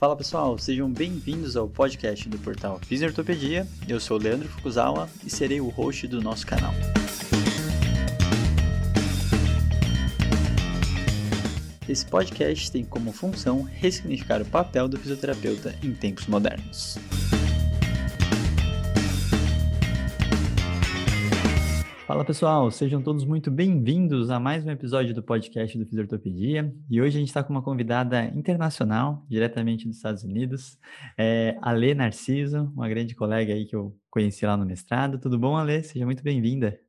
Fala pessoal, sejam bem-vindos ao podcast do portal Fisiortopedia. Eu sou o Leandro Fukuzawa e serei o host do nosso canal. Esse podcast tem como função ressignificar o papel do fisioterapeuta em tempos modernos. Fala pessoal, sejam todos muito bem-vindos a mais um episódio do podcast do Fisiortopedia. E hoje a gente está com uma convidada internacional, diretamente dos Estados Unidos, é a Lê Narciso, uma grande colega aí que eu conheci lá no mestrado. Tudo bom, Alê? Seja muito bem-vinda.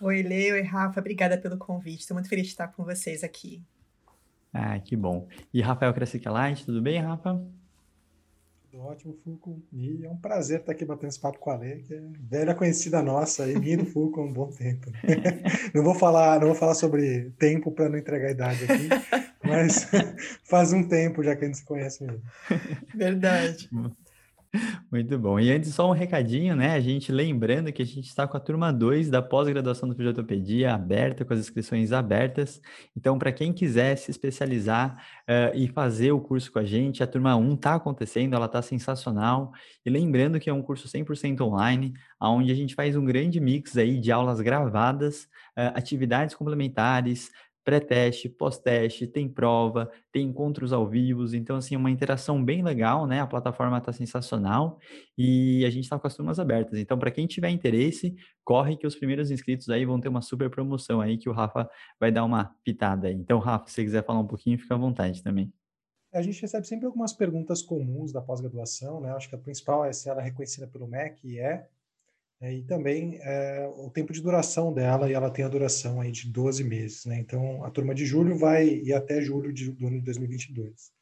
Oi, Lê, oi, Rafa, obrigada pelo convite. Estou muito feliz de estar com vocês aqui. Ah, que bom. E Rafael Light, tudo bem, Rafa? Tudo ótimo, Fulco. E é um prazer estar aqui batendo esse papo com a Lê, que é velha conhecida nossa, e minha do Fulco há um bom tempo. Né? não vou falar, não vou falar sobre tempo para não entregar a idade aqui, mas faz um tempo já que a gente se conhece mesmo. Verdade. Muito bom. E antes, só um recadinho, né? A gente lembrando que a gente está com a turma 2 da pós-graduação do Fisiotopedia aberta, com as inscrições abertas. Então, para quem quiser se especializar uh, e fazer o curso com a gente, a turma 1 está acontecendo, ela está sensacional. E lembrando que é um curso 100% online, onde a gente faz um grande mix aí de aulas gravadas, uh, atividades complementares, pré-teste, pós-teste, tem prova, tem encontros ao vivo, então assim, uma interação bem legal, né? A plataforma está sensacional e a gente está com as turmas abertas. Então, para quem tiver interesse, corre que os primeiros inscritos aí vão ter uma super promoção aí que o Rafa vai dar uma pitada aí. Então, Rafa, se você quiser falar um pouquinho, fica à vontade também. A gente recebe sempre algumas perguntas comuns da pós-graduação, né? Acho que a principal é se ela é reconhecida pelo MEC e é, é, e também é, o tempo de duração dela, e ela tem a duração aí de 12 meses. Né? Então, a turma de julho vai ir até julho de, do ano de 2022.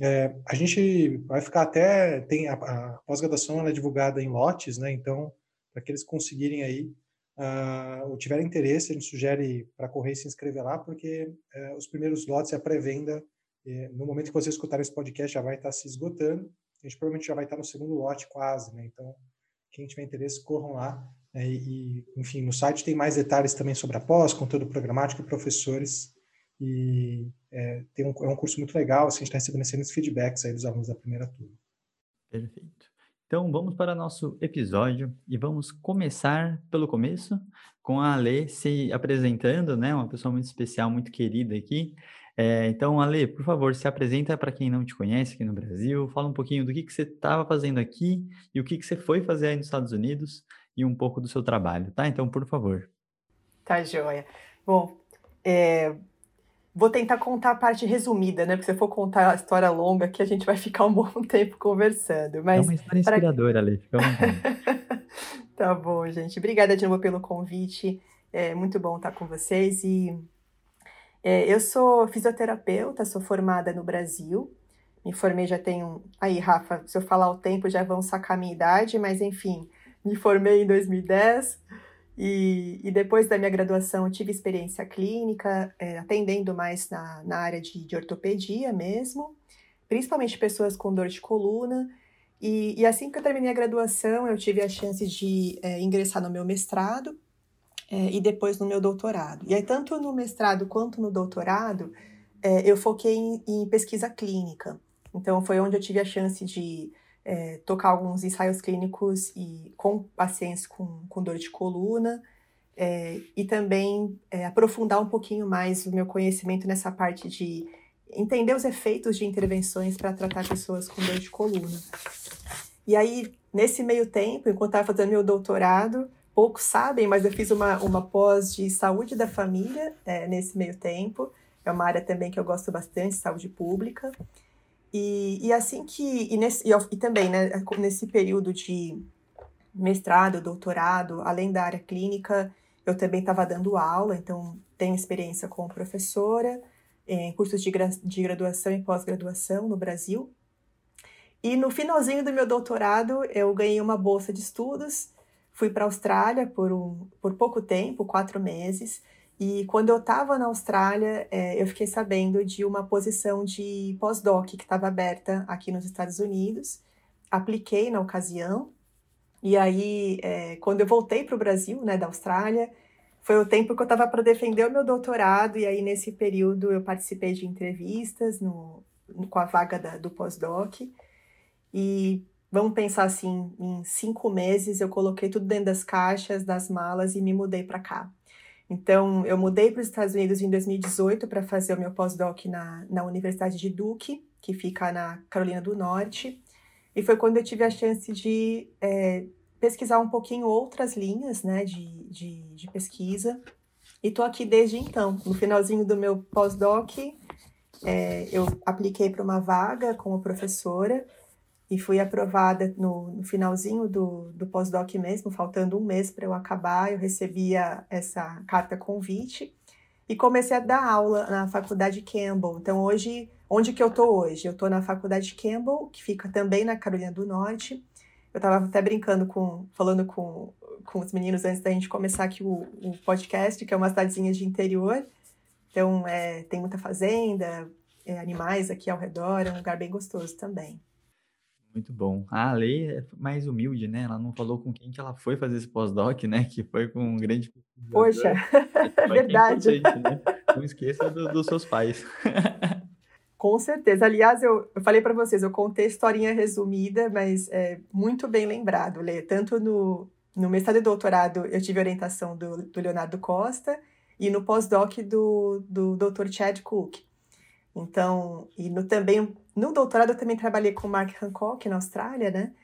É, a gente vai ficar até. Tem a, a pós-graduação é divulgada em lotes, né? então, para que eles conseguirem aí, uh, ou tiverem interesse, a gente sugere para correr e se inscrever lá, porque uh, os primeiros lotes é a pré-venda. no momento que vocês escutarem esse podcast, já vai estar se esgotando. A gente provavelmente já vai estar no segundo lote quase, né? Então, quem tiver interesse, corram lá. Né, e, enfim, no site tem mais detalhes também sobre a pós, conteúdo programático e professores. E é, tem um, é um curso muito legal, assim, a gente está recebendo excelentes feedbacks aí dos alunos da primeira turma. Perfeito. Então, vamos para nosso episódio e vamos começar pelo começo, com a Alê se apresentando, né? Uma pessoa muito especial, muito querida aqui. É, então, Ale, por favor, se apresenta para quem não te conhece aqui no Brasil, fala um pouquinho do que, que você estava fazendo aqui e o que, que você foi fazer aí nos Estados Unidos e um pouco do seu trabalho, tá? Então, por favor. Tá, joia. Bom, é, vou tentar contar a parte resumida, né? Porque se for contar a história longa, que a gente vai ficar um bom tempo conversando. Mas é uma história inspiradora, pra... Ale, fica Tá bom, gente. Obrigada de novo pelo convite. É muito bom estar com vocês e é, eu sou fisioterapeuta, sou formada no Brasil. Me formei já um. Aí, Rafa, se eu falar o tempo já vão sacar a minha idade, mas enfim, me formei em 2010. E, e depois da minha graduação, tive experiência clínica, é, atendendo mais na, na área de, de ortopedia mesmo, principalmente pessoas com dor de coluna. E, e, assim que eu terminei a graduação, eu tive a chance de é, ingressar no meu mestrado é, e depois no meu doutorado. E aí, tanto no mestrado quanto no doutorado, é, eu foquei em, em, pesquisa clínica. Então, foi onde eu tive a chance de é, tocar alguns ensaios clínicos e com pacientes com, com dor de coluna, é, e também é, aprofundar um pouquinho mais o meu conhecimento nessa parte de entender os efeitos de intervenções para tratar pessoas com dor de coluna. E aí, nesse meio tempo, enquanto estava fazendo meu doutorado, poucos sabem, mas eu fiz uma, uma pós de saúde da família é, nesse meio tempo. É uma área também que eu gosto bastante, saúde pública. E, e assim que. E, nesse, e, e também, né, nesse período de mestrado, doutorado, além da área clínica, eu também estava dando aula, então tenho experiência como professora em cursos de, gra de graduação e pós-graduação no Brasil. E no finalzinho do meu doutorado, eu ganhei uma bolsa de estudos Fui para a Austrália por, um, por pouco tempo, quatro meses, e quando eu estava na Austrália, é, eu fiquei sabendo de uma posição de pós-doc que estava aberta aqui nos Estados Unidos. Apliquei na ocasião, e aí, é, quando eu voltei para o Brasil, né, da Austrália, foi o tempo que eu estava para defender o meu doutorado, e aí nesse período eu participei de entrevistas no, com a vaga da, do pós-doc. E vamos pensar assim, em cinco meses eu coloquei tudo dentro das caixas, das malas e me mudei para cá. Então, eu mudei para os Estados Unidos em 2018 para fazer o meu pós-doc na, na Universidade de Duke, que fica na Carolina do Norte. E foi quando eu tive a chance de é, pesquisar um pouquinho outras linhas né, de, de, de pesquisa. E estou aqui desde então. No finalzinho do meu pós-doc, é, eu apliquei para uma vaga como professora e fui aprovada no, no finalzinho do, do pós-doc mesmo, faltando um mês para eu acabar. Eu recebia essa carta convite e comecei a dar aula na faculdade Campbell. Então, hoje, onde que eu estou hoje? Eu estou na faculdade Campbell, que fica também na Carolina do Norte. Eu estava até brincando com, falando com, com os meninos antes da gente começar aqui o, o podcast, que é uma cidadezinha de interior. Então, é, tem muita fazenda, é, animais aqui ao redor, é um lugar bem gostoso também. Muito bom. A Lei é mais humilde, né? Ela não falou com quem que ela foi fazer esse pós-doc, né? Que foi com um grande... Poxa, é verdade. Né? Não esqueça do, dos seus pais. Com certeza. Aliás, eu, eu falei para vocês, eu contei a historinha resumida, mas é muito bem lembrado, Lê. Tanto no, no mestrado e doutorado eu tive orientação do, do Leonardo Costa e no pós-doc do, do Dr. Chad Cook. Então, e no, também, no doutorado eu também trabalhei com o Mark Hancock na Austrália, né?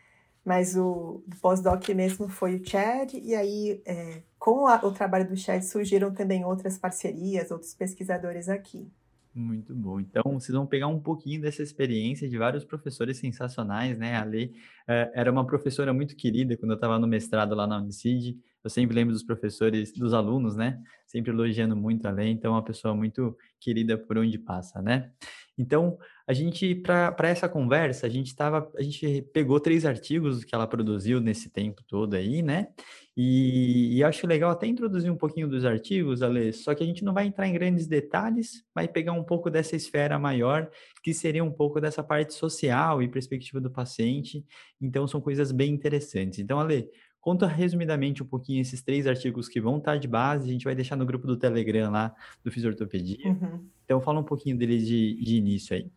Mas o pós-doc mesmo foi o Chad, e aí é, com a, o trabalho do Chad surgiram também outras parcerias, outros pesquisadores aqui. Muito bom. Então, vocês vão pegar um pouquinho dessa experiência de vários professores sensacionais, né? A Lei uh, era uma professora muito querida quando eu estava no mestrado lá na Unicid. Eu sempre lembro dos professores, dos alunos, né? Sempre elogiando muito a Lei. Então, é uma pessoa muito querida por onde passa, né? Então, a gente, para essa conversa, a gente tava, a gente pegou três artigos que ela produziu nesse tempo todo aí, né? E, e acho legal até introduzir um pouquinho dos artigos, Ale, só que a gente não vai entrar em grandes detalhes, vai pegar um pouco dessa esfera maior, que seria um pouco dessa parte social e perspectiva do paciente. Então, são coisas bem interessantes. Então, Ale, Conta resumidamente um pouquinho esses três artigos que vão estar de base, a gente vai deixar no grupo do Telegram lá do Fisiortopedia. Uhum. Então fala um pouquinho deles de, de início aí.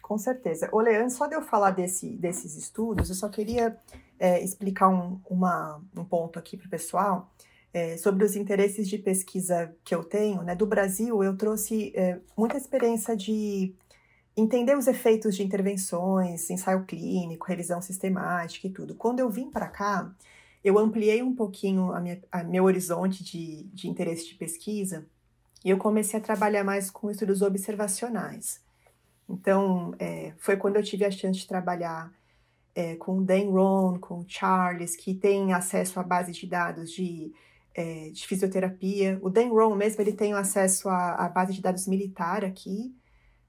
Com certeza. Ô, Leandro, só de eu falar desse, desses estudos, eu só queria é, explicar um, uma, um ponto aqui para o pessoal é, sobre os interesses de pesquisa que eu tenho. Né? Do Brasil, eu trouxe é, muita experiência de entender os efeitos de intervenções, ensaio clínico, revisão sistemática e tudo. Quando eu vim para cá, eu ampliei um pouquinho a minha, a meu horizonte de, de interesse de pesquisa e eu comecei a trabalhar mais com estudos observacionais. Então, é, foi quando eu tive a chance de trabalhar é, com o Dan Ron, com o Charles, que tem acesso à base de dados de, é, de fisioterapia. O Dan Ron mesmo, ele tem acesso à, à base de dados militar aqui,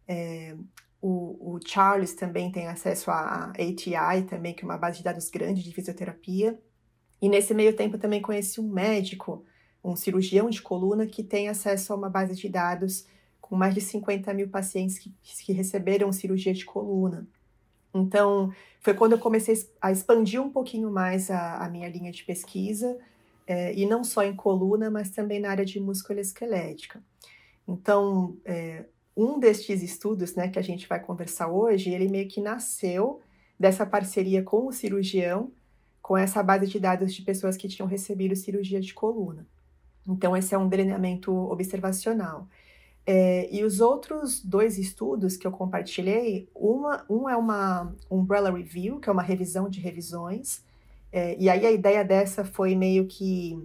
é, o, o, Charles também tem acesso à ATI, também, que é uma base de dados grande de fisioterapia. E nesse meio tempo também conheci um médico, um cirurgião de coluna, que tem acesso a uma base de dados com mais de 50 mil pacientes que, que receberam cirurgia de coluna. Então, foi quando eu comecei a expandir um pouquinho mais a, a minha linha de pesquisa, é, e não só em coluna, mas também na área de musculoesquelética. Então, é, um destes estudos, né, que a gente vai conversar hoje, ele meio que nasceu dessa parceria com o cirurgião, com essa base de dados de pessoas que tinham recebido cirurgia de coluna. Então, esse é um delineamento observacional. É, e os outros dois estudos que eu compartilhei, uma, um é uma Umbrella Review, que é uma revisão de revisões, é, e aí a ideia dessa foi meio que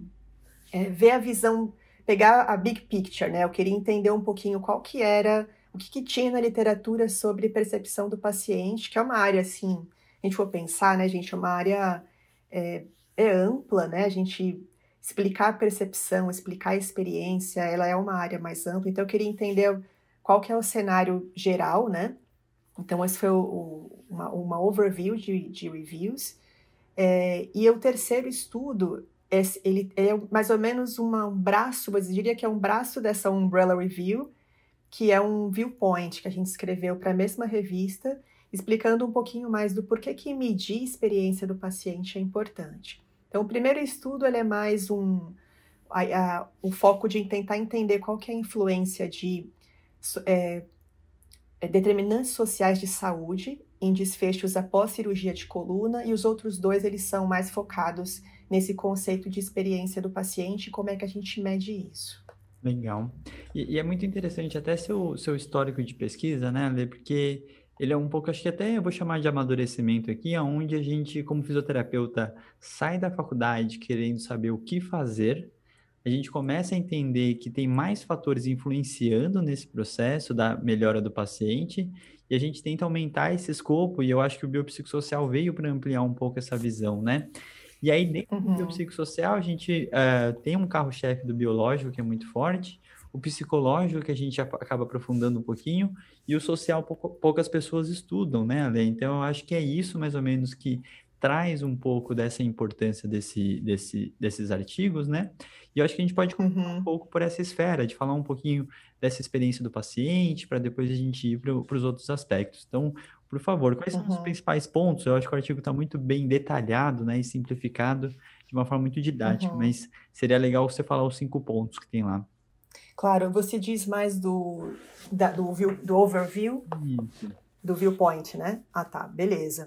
é, ver a visão pegar a big picture, né? Eu queria entender um pouquinho qual que era, o que, que tinha na literatura sobre percepção do paciente, que é uma área, assim, a gente for pensar, né, gente, é uma área é, é ampla, né? A gente explicar a percepção, explicar a experiência, ela é uma área mais ampla, então eu queria entender qual que é o cenário geral, né? Então, esse foi o, o, uma, uma, overview de, de reviews. É, e o terceiro estudo ele é mais ou menos um braço, eu diria que é um braço dessa Umbrella Review, que é um viewpoint que a gente escreveu para a mesma revista, explicando um pouquinho mais do porquê que medir a experiência do paciente é importante. Então, o primeiro estudo ele é mais um a, a, o foco de tentar entender qual que é a influência de é, é, determinantes sociais de saúde em desfechos após cirurgia de coluna e os outros dois eles são mais focados nesse conceito de experiência do paciente como é que a gente mede isso. Legal. E, e, é muito interessante até seu, seu histórico de pesquisa, né, Lê? Porque ele é um pouco, acho que até eu vou chamar de amadurecimento aqui, onde a gente, como fisioterapeuta, sai da faculdade querendo saber o que fazer, a gente começa a entender que tem mais fatores influenciando nesse processo da melhora do paciente, e a gente tenta aumentar esse escopo, e eu acho que o biopsicossocial veio para ampliar um pouco essa visão, né? E aí, dentro uhum. do biopsicossocial, a gente uh, tem um carro-chefe do biológico que é muito forte, o psicológico que a gente acaba aprofundando um pouquinho, e o social pouco, poucas pessoas estudam, né, Ale? Então, eu acho que é isso mais ou menos que traz um pouco dessa importância desse, desse, desses artigos, né? E eu acho que a gente pode começar uhum. um pouco por essa esfera, de falar um pouquinho dessa experiência do paciente, para depois a gente ir para os outros aspectos. Então, por favor, quais uhum. são os principais pontos? Eu acho que o artigo está muito bem detalhado né, e simplificado de uma forma muito didática, uhum. mas seria legal você falar os cinco pontos que tem lá. Claro, você diz mais do, da, do, view, do overview, Isso. do viewpoint, né? Ah, tá, beleza.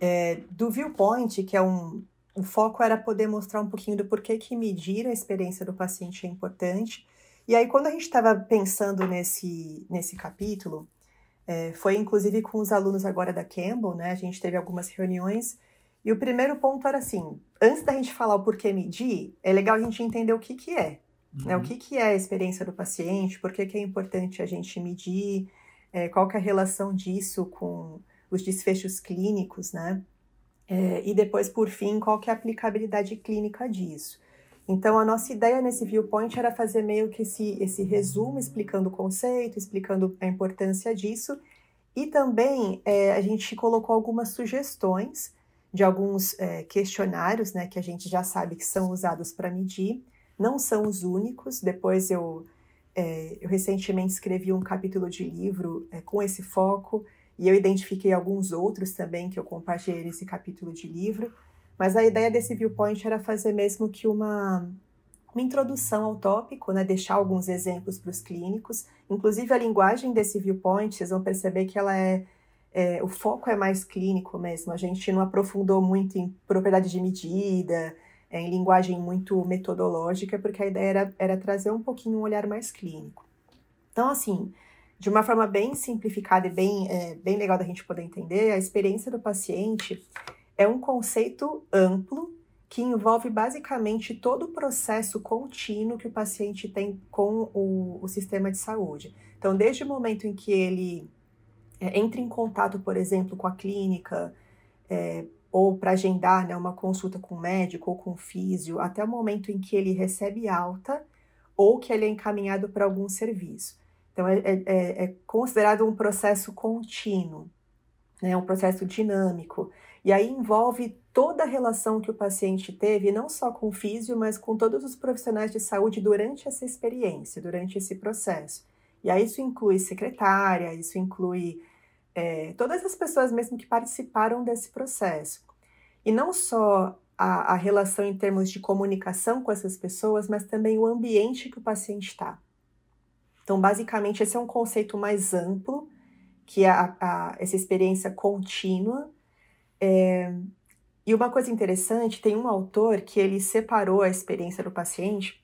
É, do viewpoint, que é um, o foco era poder mostrar um pouquinho do porquê que medir a experiência do paciente é importante. E aí, quando a gente estava pensando nesse, nesse capítulo, é, foi inclusive com os alunos agora da Campbell, né? A gente teve algumas reuniões. E o primeiro ponto era assim: antes da gente falar o porquê medir, é legal a gente entender o que, que é. Uhum. Né? O uhum. que, que é a experiência do paciente, por que, que é importante a gente medir, é, qual que é a relação disso com os desfechos clínicos, né? É, e depois, por fim, qual que é a aplicabilidade clínica disso. Então, a nossa ideia nesse viewpoint era fazer meio que esse, esse resumo, explicando o conceito, explicando a importância disso, e também é, a gente colocou algumas sugestões de alguns é, questionários, né, que a gente já sabe que são usados para medir, não são os únicos, depois eu, é, eu recentemente escrevi um capítulo de livro é, com esse foco, e eu identifiquei alguns outros também que eu compartilhei nesse capítulo de livro. Mas a ideia desse viewpoint era fazer mesmo que uma, uma introdução ao tópico, né? deixar alguns exemplos para os clínicos. Inclusive, a linguagem desse viewpoint, vocês vão perceber que ela é, é, o foco é mais clínico mesmo. A gente não aprofundou muito em propriedade de medida, é, em linguagem muito metodológica, porque a ideia era, era trazer um pouquinho um olhar mais clínico. Então, assim, de uma forma bem simplificada e bem, é, bem legal da gente poder entender, a experiência do paciente é um conceito amplo que envolve basicamente todo o processo contínuo que o paciente tem com o, o sistema de saúde. Então, desde o momento em que ele é, entra em contato, por exemplo, com a clínica, é, ou para agendar né, uma consulta com o médico ou com o físio, até o momento em que ele recebe alta ou que ele é encaminhado para algum serviço. Então, é, é, é, é considerado um processo contínuo, né, um processo dinâmico. E aí envolve toda a relação que o paciente teve, não só com o físio, mas com todos os profissionais de saúde durante essa experiência, durante esse processo. E aí isso inclui secretária, isso inclui é, todas as pessoas mesmo que participaram desse processo. E não só a, a relação em termos de comunicação com essas pessoas, mas também o ambiente que o paciente está. Então, basicamente, esse é um conceito mais amplo, que é a, a, essa experiência contínua. É, e uma coisa interessante, tem um autor que ele separou a experiência do paciente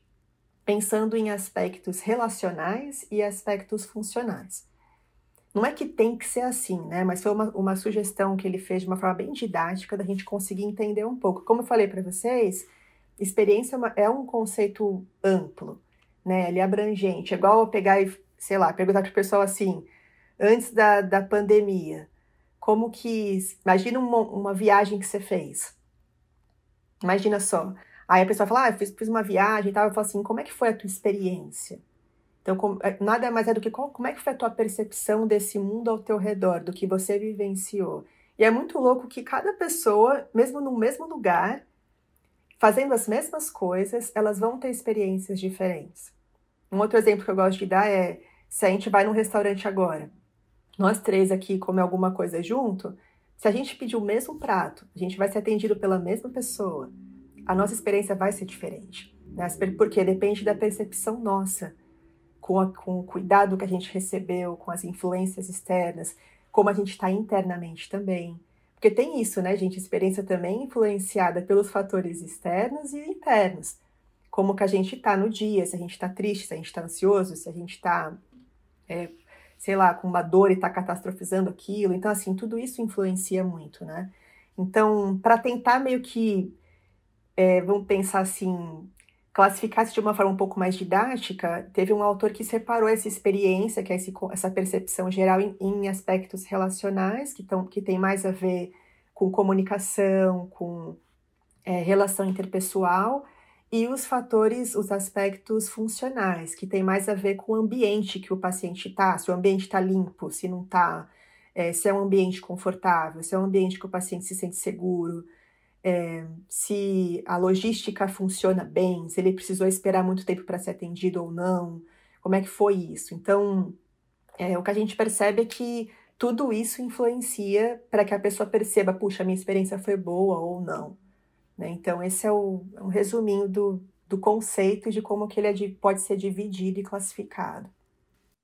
pensando em aspectos relacionais e aspectos funcionais. Não é que tem que ser assim, né? Mas foi uma, uma sugestão que ele fez de uma forma bem didática da gente conseguir entender um pouco. Como eu falei para vocês, experiência é, uma, é um conceito amplo né? Ele é abrangente. É igual eu pegar e, sei lá, perguntar para o pessoal assim, antes da, da pandemia, como que. Imagina uma, uma viagem que você fez. Imagina só. Aí a pessoa fala, ah, eu fiz, fiz uma viagem e tal. Eu falo assim, como é que foi a tua experiência? Então, como, é, nada mais é do que qual, como é que foi a tua percepção desse mundo ao teu redor, do que você vivenciou. E é muito louco que cada pessoa, mesmo no mesmo lugar, fazendo as mesmas coisas, elas vão ter experiências diferentes. Um outro exemplo que eu gosto de dar é se a gente vai num restaurante agora, nós três aqui comer alguma coisa junto, se a gente pedir o mesmo prato, a gente vai ser atendido pela mesma pessoa, a nossa experiência vai ser diferente. Né? Porque depende da percepção nossa. com, a, com o cuidado que a gente recebeu, com as influências externas, como a gente está internamente também. Porque tem isso, né, gente? Experiência também influenciada pelos fatores externos e internos. Como que a gente está no dia, se a gente está triste, se a gente está ansioso, se a gente está, é, sei lá, com uma dor e está catastrofizando aquilo. Então, assim, tudo isso influencia muito, né? Então, para tentar meio que, é, vamos pensar assim, classificasse de uma forma um pouco mais didática, teve um autor que separou essa experiência, que é esse, essa percepção geral, em, em aspectos relacionais, que, tão, que tem mais a ver com comunicação, com é, relação interpessoal, e os fatores, os aspectos funcionais, que tem mais a ver com o ambiente que o paciente está, se o ambiente está limpo, se não está, é, se é um ambiente confortável, se é um ambiente que o paciente se sente seguro, é, se a logística funciona bem, se ele precisou esperar muito tempo para ser atendido ou não, como é que foi isso. Então, é, o que a gente percebe é que tudo isso influencia para que a pessoa perceba, puxa, minha experiência foi boa ou não. Né? Então, esse é, o, é um resuminho do, do conceito de como que ele é, pode ser dividido e classificado.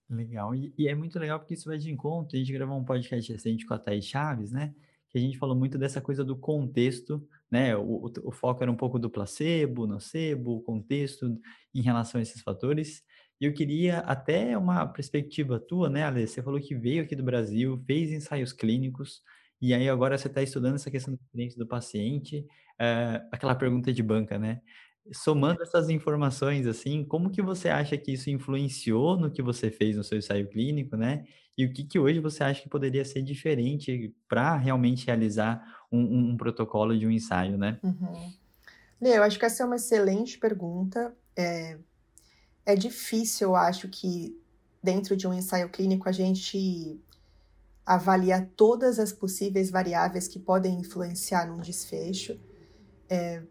Legal, e, e, é muito legal porque isso vai de encontro. A gente gravou um podcast recente com a Thaís Chaves, né? que a gente falou muito dessa coisa do contexto, né? O, o, o, foco era um pouco do placebo, nocebo, o contexto em relação a esses fatores. E eu queria até uma perspectiva tua, né, Ale? Você falou que veio aqui do Brasil, fez ensaios clínicos, e aí agora você está estudando essa questão do experiência do paciente, é, aquela pergunta de banca, né? Somando essas informações, assim, como que você acha que isso influenciou no que você fez no seu ensaio clínico, né? E o que, que hoje você acha que poderia ser diferente para realmente realizar um, um, um, protocolo de um ensaio, né? Uhum. Lê, eu acho que essa é uma excelente pergunta. É, é difícil, eu acho, que dentro de um ensaio clínico a gente avaliar todas as possíveis variáveis que podem influenciar num desfecho. É,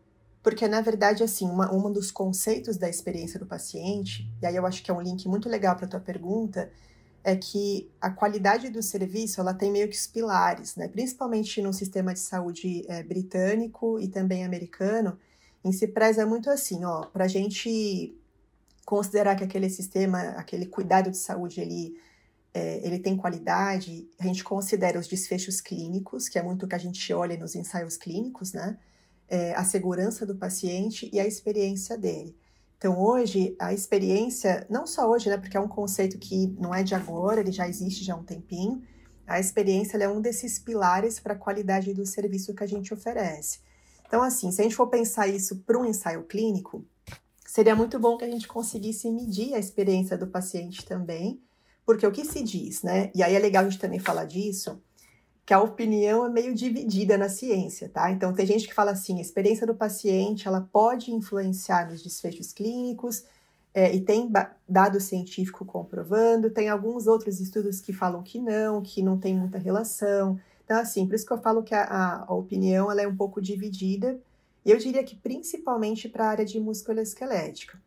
porque, na verdade, assim, uma, um dos conceitos da experiência do paciente, e aí eu acho que é um link muito legal para a tua pergunta, é que a qualidade do serviço ela tem meio que os pilares, né? principalmente no sistema de saúde é, britânico e também americano, em se preza muito assim, ó, para a gente considerar que aquele sistema, aquele cuidado de saúde, ele, é, ele tem qualidade, a gente considera os desfechos clínicos, que é muito o que a gente olha nos ensaios clínicos, né? é, a segurança do paciente e a experiência dele. Então, hoje, a experiência, não só hoje, né, porque é um conceito que não é de agora, ele já existe já há um tempinho, a experiência é um desses pilares para a qualidade do serviço que a gente oferece. Então, assim, se a gente for pensar isso para um ensaio clínico, seria muito bom que a gente conseguisse medir a experiência do paciente também, porque o que se diz, né? E aí é legal a gente também falar disso, que a opinião é meio dividida na ciência, tá? Então tem gente que fala assim, a experiência do paciente ela pode influenciar nos desfechos clínicos é, e tem dado científico comprovando, tem alguns outros estudos que falam que não, que não tem muita relação. Então assim, por isso que eu falo que a, a opinião ela é um pouco dividida. E eu diria que principalmente para a área de musculoesquelética.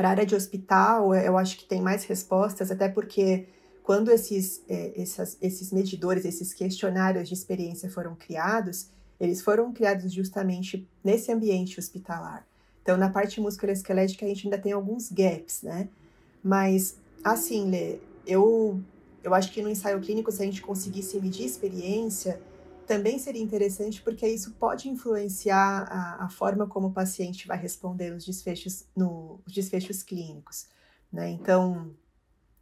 Para a área de hospital, eu acho que tem mais respostas, até porque quando esses, é, essas, esses medidores, esses questionários de experiência foram criados, eles foram criados justamente nesse ambiente hospitalar. Então, na parte musculoesquelética, a gente ainda tem alguns gaps, né? Mas, assim, Lê, eu, eu acho que no ensaio clínico, se a gente conseguisse medir experiência, também seria interessante, porque isso pode influenciar a, a forma como o paciente vai responder os desfechos, no, os desfechos clínicos, né? Então,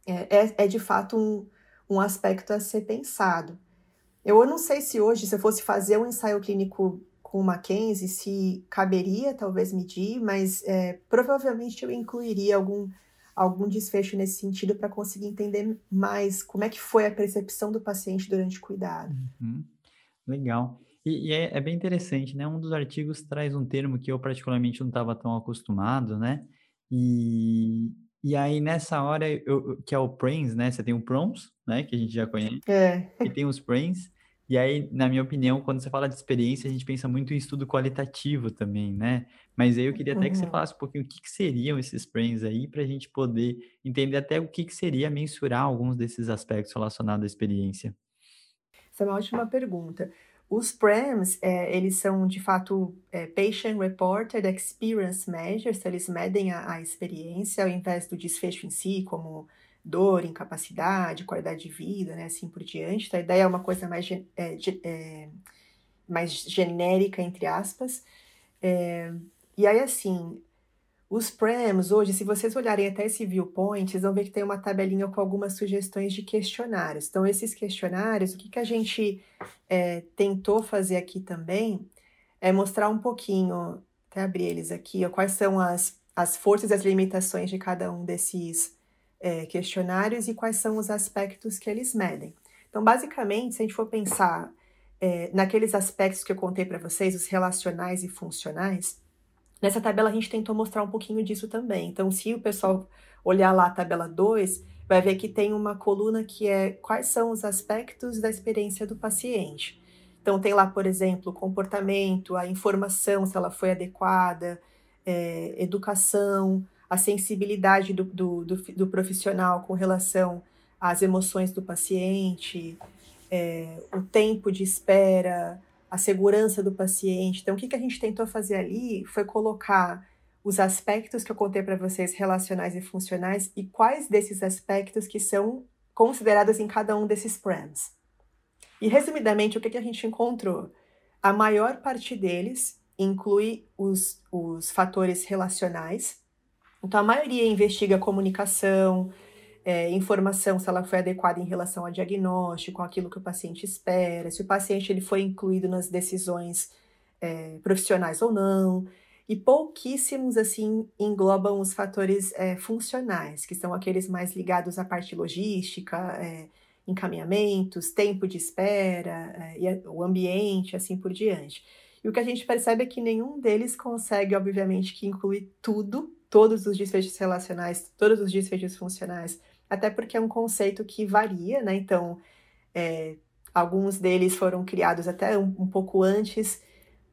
é, é, é de fato um, um aspecto a ser pensado. Eu não sei se hoje, se eu fosse fazer um ensaio clínico com o Mackenzie, se caberia talvez medir, mas é, provavelmente eu incluiria algum, algum desfecho nesse sentido para conseguir entender mais como é que foi a percepção do paciente durante o cuidado. Uhum. Legal. E, e é, é, bem interessante, né? Um dos artigos traz um termo que eu particularmente não estava tão acostumado, né? E, e aí, nessa hora, eu, que é o Prains, né? Você tem o Proms, né? Que a gente já conhece. É. E tem os Prains. E aí, na minha opinião, quando você fala de experiência, a gente pensa muito em estudo qualitativo também, né? Mas aí eu queria até que você uhum. falasse um pouquinho o que, que seriam esses Prains aí, para a gente poder entender até o que, que seria mensurar alguns desses aspectos relacionados à experiência. Essa é uma ótima pergunta. os PRAMs, é, eles são, de fato, é, Patient Reported Experience Measures, eles medem a, a, experiência ao invés do desfecho em si, como dor, incapacidade, qualidade de vida, né, assim por diante. Então, a ideia é uma coisa mais, é, é, mais genérica, entre aspas. É, e aí, assim, os PRAMs, hoje, se vocês olharem até esse viewpoint, vocês vão ver que tem uma tabelinha com algumas sugestões de questionários. Então, esses questionários, o que, que a gente é, tentou fazer aqui também é mostrar um pouquinho, até abrir eles aqui, ó, quais são as, as forças e as limitações de cada um desses é, questionários e quais são os aspectos que eles medem. Então, basicamente, se a gente for pensar é, naqueles aspectos que eu contei para vocês, os relacionais e funcionais, Nessa tabela a gente tentou mostrar um pouquinho disso também. Então, se o pessoal olhar lá a tabela 2, vai ver que tem uma coluna que é quais são os aspectos da experiência do paciente. Então, tem lá, por exemplo, o comportamento, a informação, se ela foi adequada, é, educação, a sensibilidade do, do, do, do, profissional com relação às emoções do paciente, é, o tempo de espera, a segurança do paciente. Então, o que, que a gente tentou fazer ali foi colocar os aspectos que eu contei para vocês, relacionais e funcionais, e quais desses aspectos que são considerados em cada um desses PRAMs. E, resumidamente, o que, que a gente encontrou? A maior parte deles inclui os, os fatores relacionais. Então, a maioria investiga comunicação, é, informação se ela foi adequada em relação ao diagnóstico, aquilo que o paciente espera, se o paciente ele foi incluído nas decisões é, profissionais ou não. E pouquíssimos, assim, englobam os fatores é, funcionais, que são aqueles mais ligados à parte logística, é, encaminhamentos, tempo de espera, é, e o ambiente, assim por diante. E o que a gente percebe é que nenhum deles consegue, obviamente, que incluir tudo, todos os desfechos relacionais, todos os desfechos funcionais, até porque é um conceito que varia, né? Então, é, alguns deles foram criados até um, um pouco antes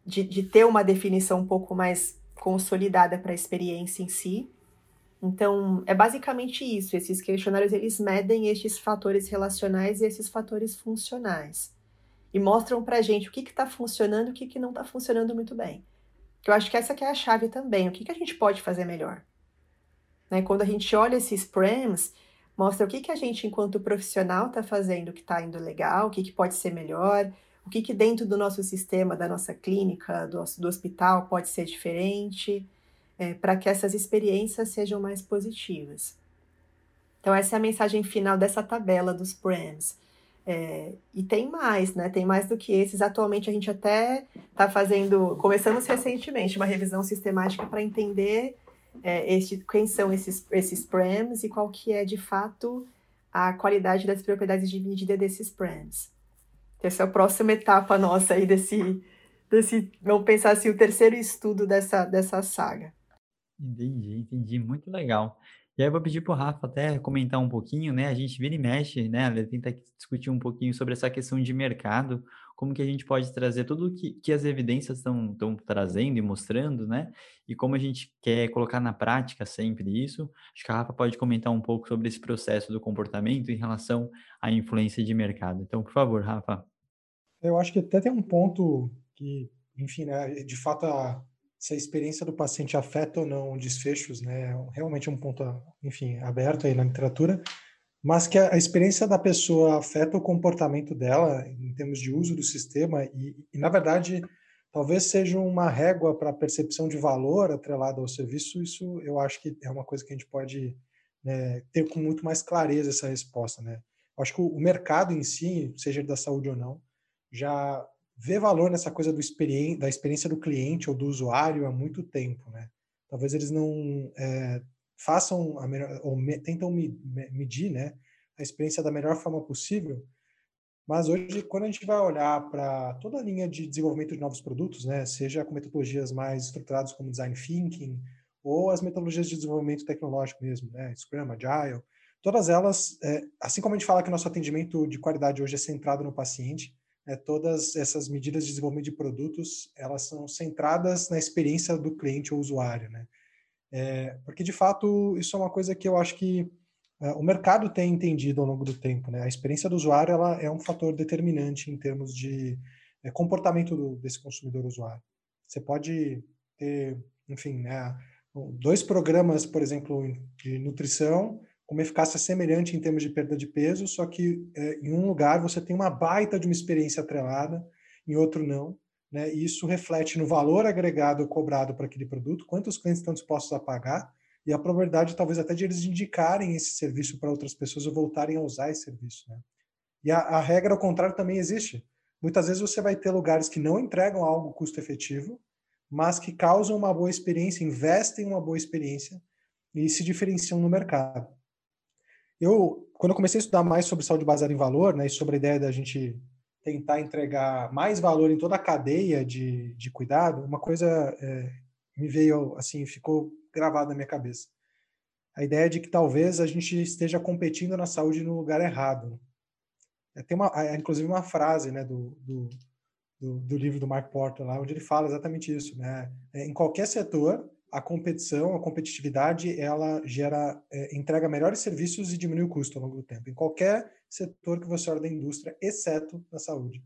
de, de, ter uma definição um pouco mais consolidada para a experiência em si. Então, é basicamente isso. Esses questionários, eles medem esses fatores relacionais e esses fatores funcionais. E mostram para gente o que está funcionando e o que, que não está funcionando muito bem. Que eu acho que essa que é a chave também. O que, que a gente pode fazer melhor? Né? Quando a gente olha esses PRAMs, mostra o que, que a gente, enquanto profissional, está fazendo que está indo legal, o que, que pode ser melhor, o que, que dentro do nosso sistema, da nossa clínica, do, do hospital pode ser diferente, é, para que essas experiências sejam mais positivas. Então, essa é a mensagem final dessa tabela dos PRAMs. É, e tem mais, né? Tem mais do que esses. Atualmente a gente até está fazendo, começamos recentemente uma revisão sistemática para entender é, este, quem são esses, esses PRAMs e qual que é, de fato, a qualidade das propriedades de medida desses PRAMs. Essa é a próxima etapa nossa aí desse, desse vamos pensar assim, o terceiro estudo dessa, dessa saga. Entendi, entendi. Muito legal. E aí eu vou pedir para o Rafa até comentar um pouquinho, né? A gente vira e mexe, né? Tenta discutir um pouquinho sobre essa questão de mercado, como que a gente pode trazer tudo que, que as evidências estão trazendo e mostrando, né? E como a gente quer colocar na prática sempre isso. Acho que a Rafa pode comentar um pouco sobre esse processo do comportamento em relação à influência de mercado. Então, por favor, Rafa. Eu acho que até tem um ponto que, enfim, né, de fato, a, se a experiência do paciente afeta ou não desfechos, né, é realmente um ponto, enfim, aberto aí na literatura, mas que a, experiência da pessoa afeta o comportamento dela em termos de uso do sistema e, e na verdade, talvez seja uma régua para a percepção de valor atrelada ao serviço. Isso eu acho que é uma coisa que a gente pode né, ter com muito mais clareza essa resposta, né? Eu acho que o, mercado em si, seja da saúde ou não, já vê valor nessa coisa do experiência, da experiência do cliente ou do usuário há muito tempo, né? Talvez eles não é, façam a melhor, ou me, tentam me, me, medir né, a experiência da melhor forma possível. Mas hoje, quando a gente vai olhar para toda a linha de desenvolvimento de novos produtos, né, seja com metodologias mais estruturadas como design thinking, ou as metodologias de desenvolvimento tecnológico mesmo, né, Scrum, Agile, todas elas, é, assim como a gente fala que nosso atendimento de qualidade hoje é centrado no paciente, é, todas essas medidas de desenvolvimento de produtos, elas são centradas na experiência do cliente ou usuário, né? É, porque, de fato, isso é uma coisa que eu acho que é, o mercado tem entendido ao longo do tempo. Né? A experiência do usuário ela é um fator determinante em termos de é, comportamento do, desse consumidor usuário. Você pode ter, enfim, né, dois programas, por exemplo, de nutrição com uma eficácia semelhante em termos de perda de peso, só que é, em um lugar você tem uma baita de uma experiência atrelada, em outro não. Né? E isso reflete no valor agregado cobrado para aquele produto, quantos clientes estão dispostos a pagar e a probabilidade talvez até de eles indicarem esse serviço para outras pessoas ou voltarem a usar esse serviço. Né? E a, a regra ao contrário também existe. Muitas vezes você vai ter lugares que não entregam algo custo efetivo, mas que causam uma boa experiência, investem uma boa experiência e se diferenciam no mercado. Eu, quando eu comecei a estudar mais sobre saúde baseada em valor, né, e sobre a ideia da gente tentar entregar mais valor em toda a cadeia de, de cuidado, uma coisa é, me veio assim, ficou gravada na minha cabeça. A ideia de que talvez a gente esteja competindo na saúde no lugar errado. É, tem uma, é, inclusive uma frase né, do, do, do, do livro do Mark Porter lá, onde ele fala exatamente isso. Né? É, em qualquer setor, a competição, a competitividade, ela gera, é, entrega melhores serviços e diminui o custo ao longo do tempo. Em qualquer setor que você olha da indústria, exceto na saúde.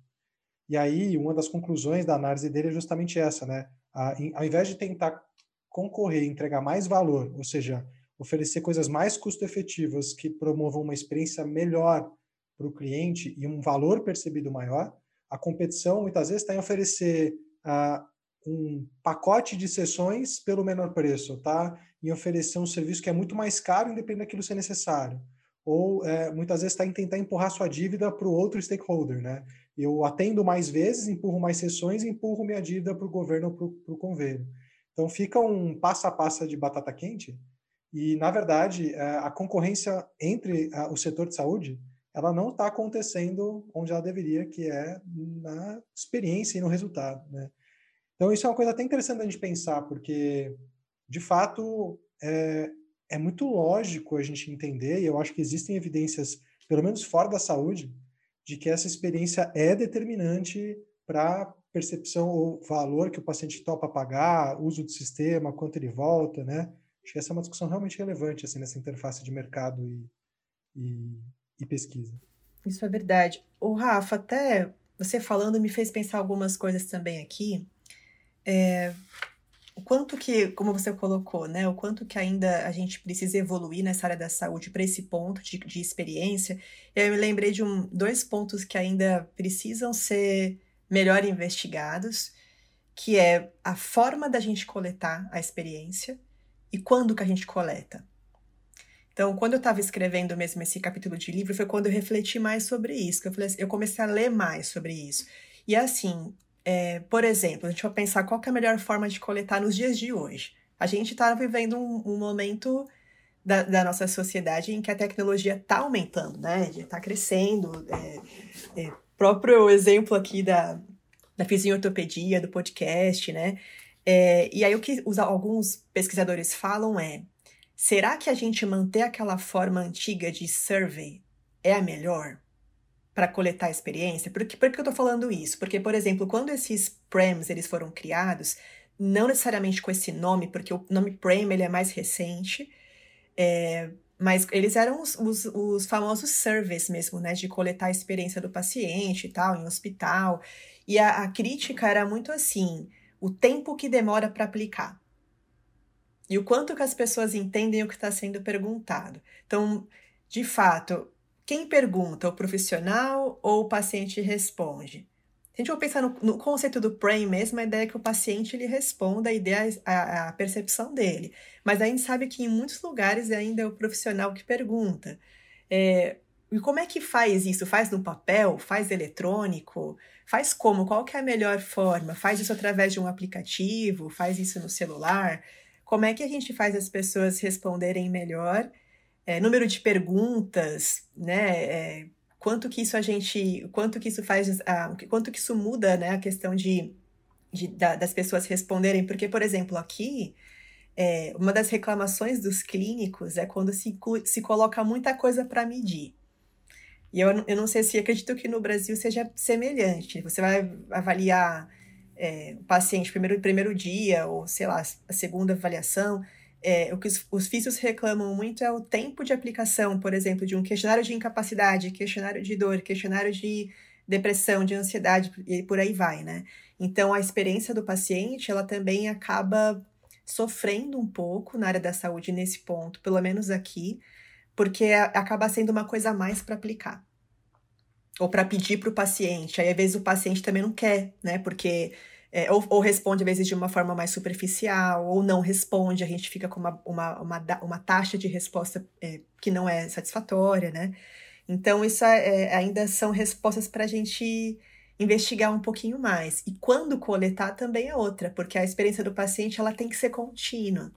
E aí, uma das conclusões da análise dele é justamente essa, né? A, em, ao invés de tentar concorrer, entregar mais valor, ou seja, oferecer coisas mais custo-efetivas que promovam uma experiência melhor para o cliente e um valor percebido maior, a competição muitas vezes está em oferecer uh, um pacote de sessões pelo menor preço, tá? Em oferecer um serviço que é muito mais caro, independente daquilo ser necessário. Ou é, muitas vezes está em tentar empurrar sua dívida para o outro stakeholder, né? Eu atendo mais vezes, empurro mais sessões, empurro minha dívida para o governo ou para o convênio. Então fica um passo a passo de batata quente e, na verdade, é, a concorrência entre o setor de saúde ela não está acontecendo onde ela deveria, que é na experiência e no resultado, né? Então, isso é uma coisa até interessante a gente pensar, porque, de fato, é, é muito lógico a gente entender, e eu acho que existem evidências, pelo menos fora da saúde, de que essa experiência é determinante para percepção ou valor que o paciente topa pagar, uso do sistema, quanto ele volta, né? Acho que essa é uma discussão realmente relevante assim nessa interface de mercado e, e, e pesquisa. Isso é verdade. O Rafa, até você falando me fez pensar algumas coisas também aqui é, o quanto que, como você colocou, né, o quanto que ainda a gente precisa evoluir nessa área da saúde para esse ponto de, de experiência. Eu me lembrei de um, dois pontos que ainda precisam ser melhor investigados, que é a forma da gente coletar a experiência e quando que a gente coleta. Então, quando eu estava escrevendo mesmo esse capítulo de livro, foi quando eu refleti mais sobre isso, que eu, falei, assim, eu comecei a ler mais sobre isso. E assim, é, por exemplo, a gente vai pensar qual é a melhor forma de coletar nos dias de hoje. A gente está vivendo um, um momento da, da, nossa sociedade em que a tecnologia está aumentando, né? Está crescendo. É, é, próprio exemplo aqui da, da fisioterapia, do podcast, né? É, e aí o que os, alguns pesquisadores falam é: será que a gente manter aquela forma antiga de survey é a melhor? Para coletar experiência. Por que, por que eu estou falando isso? Porque, por exemplo, quando esses PREMs eles foram criados, não necessariamente com esse nome, porque o nome PREM ele é mais recente, é, mas eles eram os, os, os, famosos surveys mesmo, né, de coletar a experiência do paciente e tal, em hospital. E a, a crítica era muito assim, o tempo que demora para aplicar. E o quanto que as pessoas entendem o que está sendo perguntado. Então, de fato, quem pergunta, o profissional ou o paciente responde? Se a gente for pensar no, no conceito do PRAME mesmo, a ideia é que o paciente ele responda a ideia, a, a percepção dele. Mas a gente sabe que em muitos lugares ainda é o profissional que pergunta. É, e como é que faz isso? Faz no papel? Faz eletrônico? Faz como? Qual que é a melhor forma? Faz isso através de um aplicativo? Faz isso no celular? Como é que a gente faz as pessoas responderem melhor é, número de perguntas, né? É, quanto que isso a gente, quanto que isso faz, a, quanto que isso muda, né? A questão de, de da, das pessoas responderem, porque, por exemplo, aqui é, uma das reclamações dos clínicos é quando se, se coloca muita coisa para medir. E eu, eu não sei se acredito que no Brasil seja semelhante. Você vai avaliar é, o paciente primeiro primeiro dia, ou sei lá, a segunda avaliação é, o que os, os físicos reclamam muito é o tempo de aplicação, por exemplo, de um questionário de incapacidade, questionário de dor, questionário de depressão, de ansiedade e por aí vai, né? Então a experiência do paciente, ela também acaba sofrendo um pouco na área da saúde nesse ponto, pelo menos aqui, porque acaba sendo uma coisa a mais para aplicar. Ou para pedir para o paciente. Aí, às vezes, o paciente também não quer, né? Porque é, ou, ou, responde, às vezes, de uma forma mais superficial, ou não responde, a gente fica com uma, uma, uma, uma taxa de resposta é, que não é satisfatória, né? Então, isso é, é ainda são respostas para a gente investigar um pouquinho mais. E quando coletar também é outra, porque a experiência do paciente ela tem que ser contínua.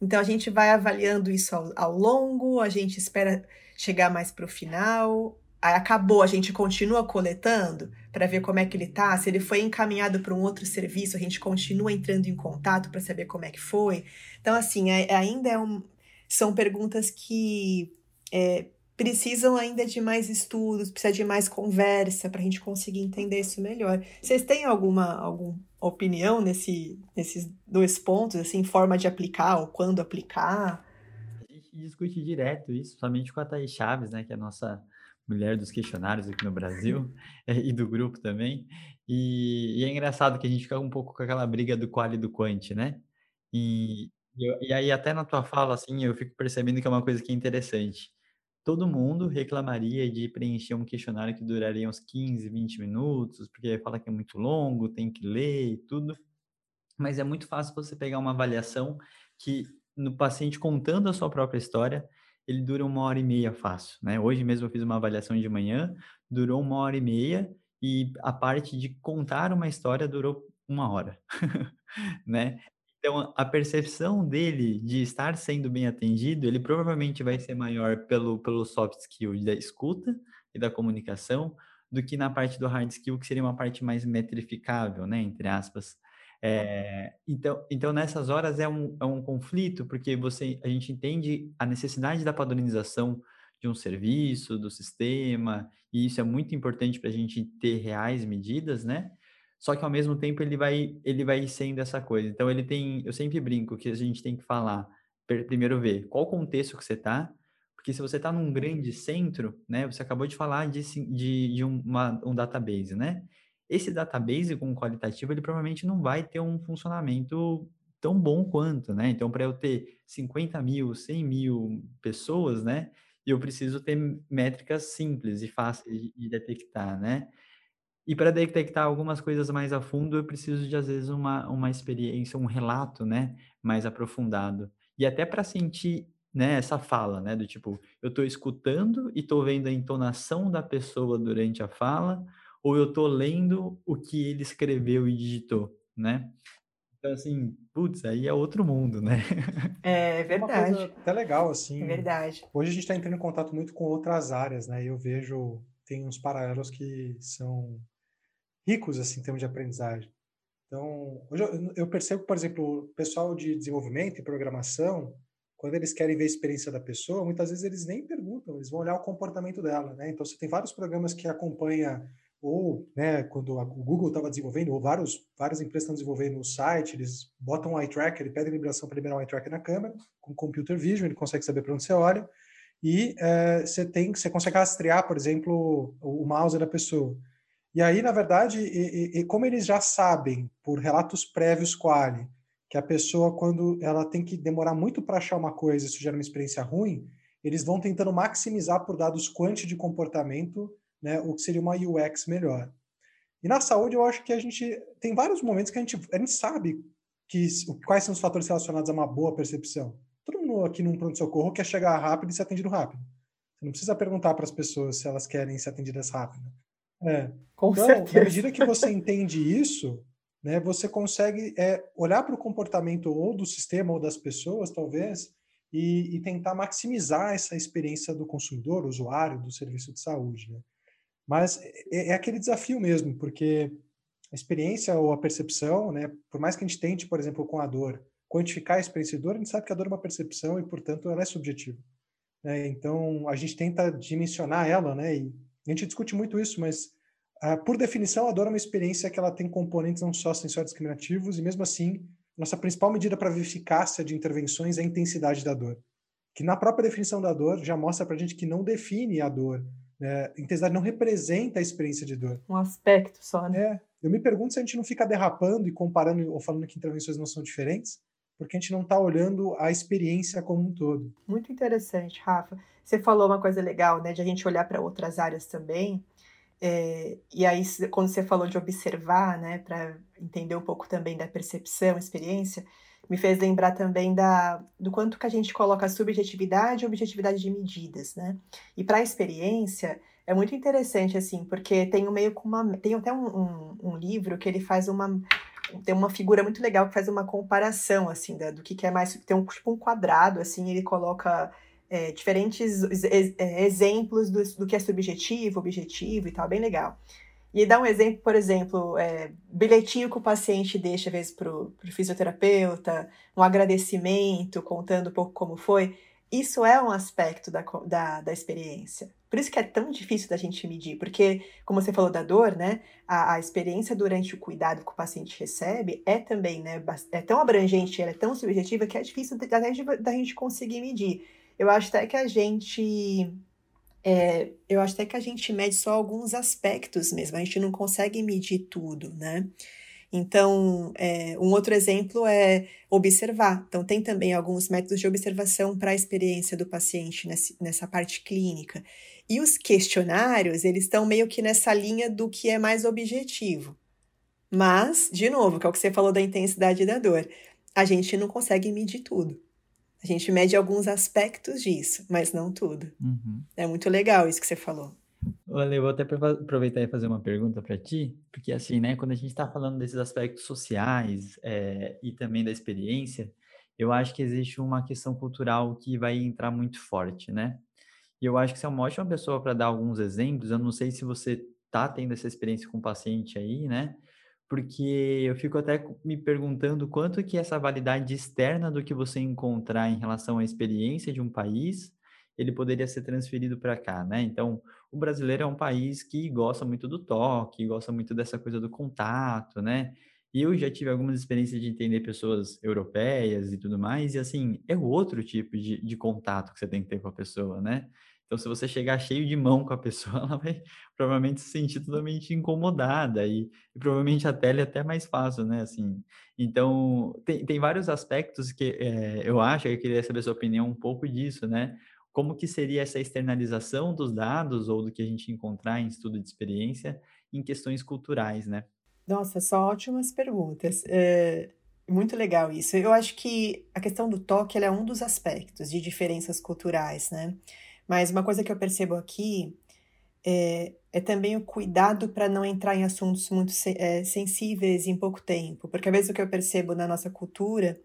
Então, a gente vai avaliando isso ao, ao longo, a gente espera chegar mais para o final, Aí acabou, a gente continua coletando para ver como é que ele tá, se ele foi encaminhado para um outro serviço, a gente continua entrando em contato para saber como é que foi. Então, assim, é, ainda é um, são perguntas que é, precisam ainda de mais estudos, precisa de mais conversa para a gente conseguir entender isso melhor. Vocês têm alguma, alguma opinião nesse, nesses dois pontos, assim, forma de aplicar ou quando aplicar? A gente discute direto isso, somente com a Thaís Chaves, né, que é a nossa mulher dos questionários aqui no Brasil e do grupo também. E, e, é engraçado que a gente fica um pouco com aquela briga do qual e do quant, né? E, e, e aí até na tua fala, assim, eu fico percebendo que é uma coisa que é interessante. Todo mundo reclamaria de preencher um questionário que duraria uns 15, 20 minutos, porque fala que é muito longo, tem que ler e tudo. Mas é muito fácil você pegar uma avaliação que no paciente contando a sua própria história, ele dura uma hora e meia fácil, né? Hoje mesmo eu fiz uma avaliação de manhã, durou uma hora e meia e a parte de contar uma história durou uma hora, né? Então, a percepção dele de estar sendo bem atendido, ele provavelmente vai ser maior pelo, pelo soft skill da escuta e da comunicação do que na parte do hard skill, que seria uma parte mais metrificável, né? Entre aspas. É, então, então, nessas horas é um, é um conflito, porque você, a gente entende a necessidade da padronização de um serviço, do sistema, e isso é muito importante para a gente ter reais medidas, né? Só que ao mesmo tempo ele vai, ele vai sendo essa coisa. Então ele tem, eu sempre brinco que a gente tem que falar, primeiro ver qual contexto que você está, porque se você está num grande centro, né? Você acabou de falar de, de, de uma, um database, né? Esse database com qualitativo, ele provavelmente não vai ter um funcionamento tão bom quanto, né? Então, para eu ter 50 mil, 100 mil pessoas, né? Eu preciso ter métricas simples e fáceis de detectar, né? E para detectar algumas coisas mais a fundo, eu preciso de, às vezes, uma, uma experiência, um relato, né? Mais aprofundado. E até para sentir né, essa fala, né? Do tipo, eu estou escutando e estou vendo a entonação da pessoa durante a fala, ou eu estou lendo o que ele escreveu e digitou, né? Então, assim, putz, aí é outro mundo, né? É verdade. É uma coisa até legal, assim. É verdade. Hoje a gente está entrando em contato muito com outras áreas, né? Eu vejo, tem uns paralelos que são ricos, assim, em termos de aprendizagem. Então, hoje eu, eu percebo, por exemplo, o pessoal de desenvolvimento e programação, quando eles querem ver a experiência da pessoa, muitas vezes eles nem perguntam, eles vão olhar o comportamento dela, né? Então, você tem vários programas que acompanham ou né, quando a, o Google estava desenvolvendo, ou vários, várias empresas estão desenvolvendo o site, eles botam um eye tracker, ele pede liberação para liberar um eye tracker na câmera, com computer vision, ele consegue saber para onde você olha, e é, você tem, você consegue rastrear, por exemplo, o, o mouse da pessoa. E aí, na verdade, e, e, como eles já sabem, por relatos prévios quali, que a pessoa, quando ela tem que demorar muito para achar uma coisa, isso gera uma experiência ruim, eles vão tentando maximizar por dados quanti de comportamento né, o que seria uma UX melhor. E na saúde, eu acho que a gente tem vários momentos que a gente, a gente sabe que, quais são os fatores relacionados a uma boa percepção. Todo mundo aqui num pronto-socorro quer chegar rápido e ser atendido rápido. Você não precisa perguntar para as pessoas se elas querem ser atendidas rápido. É. Com então, certeza. na medida que você entende isso, né, você consegue é, olhar para o comportamento ou do sistema ou das pessoas, talvez, e, e, tentar maximizar essa experiência do consumidor, usuário do serviço de saúde. Né? Mas é, é aquele desafio mesmo, porque a experiência ou a percepção, né, por mais que a gente tente, por exemplo, com a dor, quantificar a experiência de dor, a gente sabe que a dor é uma percepção e, portanto, ela é subjetiva. Né? Então, a gente tenta dimensionar ela, né, e a gente discute muito isso, mas, ah, por definição, a dor é uma experiência que ela tem componentes não só sensórios discriminativos, e mesmo assim, nossa principal medida para a eficácia de intervenções é a intensidade da dor. Que na própria definição da dor já mostra para a gente que não define a dor É, intensidade não representa a experiência de dor. Um aspecto só, né? É. Eu me pergunto se a gente não fica derrapando e comparando ou falando que intervenções não são diferentes, porque a gente não está olhando a experiência como um todo. Muito interessante, Rafa. Você falou uma coisa legal, né, de a gente olhar para outras áreas também. É, e aí, quando você falou de observar, né, para entender um pouco também da percepção, experiência, me fez lembrar também da, do quanto que a gente coloca subjetividade e objetividade de medidas, né? E para a experiência é muito interessante assim, porque tem um meio com uma, tem até um, um, um, livro que ele faz uma tem uma figura muito legal que faz uma comparação assim da, do que, que é mais tem um tipo um quadrado assim, ele coloca é, diferentes é, exemplos do, do que é subjetivo, objetivo e tal, bem legal. E dá um exemplo, por exemplo, é, bilhetinho que o paciente deixa, às vezes, para o fisioterapeuta, um agradecimento, contando um pouco como foi. Isso é um aspecto da, da, da, experiência. Por isso que é tão difícil da gente medir, porque, como você falou da dor, né, a, a experiência durante o cuidado que o paciente recebe é também, né, é tão abrangente, ela é tão subjetiva que é difícil da, da gente conseguir medir. Eu acho até que a gente é, eu acho até que a gente mede só alguns aspectos mesmo, a gente não consegue medir tudo, né? Então, é, um outro exemplo é observar. Então, tem também alguns métodos de observação para a experiência do paciente nesse, nessa parte clínica. E os questionários, eles estão meio que nessa linha do que é mais objetivo. Mas, de novo, que é o que você falou da intensidade da dor, a gente não consegue medir tudo. A gente mede alguns aspectos disso, mas não tudo. Uhum. É muito legal isso que você falou. Olha, eu vou até aproveitar e fazer uma pergunta para ti, porque assim, né, quando a gente está falando desses aspectos sociais é, e também da experiência, eu acho que existe uma questão cultural que vai entrar muito forte, né? E eu acho que você é uma ótima pessoa para dar alguns exemplos. Eu não sei se você está tendo essa experiência com o paciente aí, né? Porque eu fico até me perguntando quanto que essa validade externa do que você encontrar em relação à experiência de um país, ele poderia ser transferido para cá, né? Então, o brasileiro é um país que gosta muito do toque, gosta muito dessa coisa do contato, né? E eu já tive algumas experiências de entender pessoas europeias e tudo mais, e assim, é outro tipo de, de contato que você tem que ter com a pessoa, né? Então, se você chegar cheio de mão com a pessoa, ela vai provavelmente se sentir totalmente incomodada e, e provavelmente a tela é até mais fácil, né? Assim, então, tem, tem vários aspectos que é, eu acho eu queria saber sua opinião um pouco disso, né? Como que seria essa externalização dos dados ou do que a gente encontrar em estudo de experiência em questões culturais, né? Nossa, só ótimas perguntas. É, muito legal isso. Eu acho que a questão do toque é um dos aspectos de diferenças culturais, né? Mas uma coisa que eu percebo aqui é, é também o cuidado para não entrar em assuntos muito é, sensíveis em pouco tempo. Porque às vezes o que eu percebo na nossa cultura,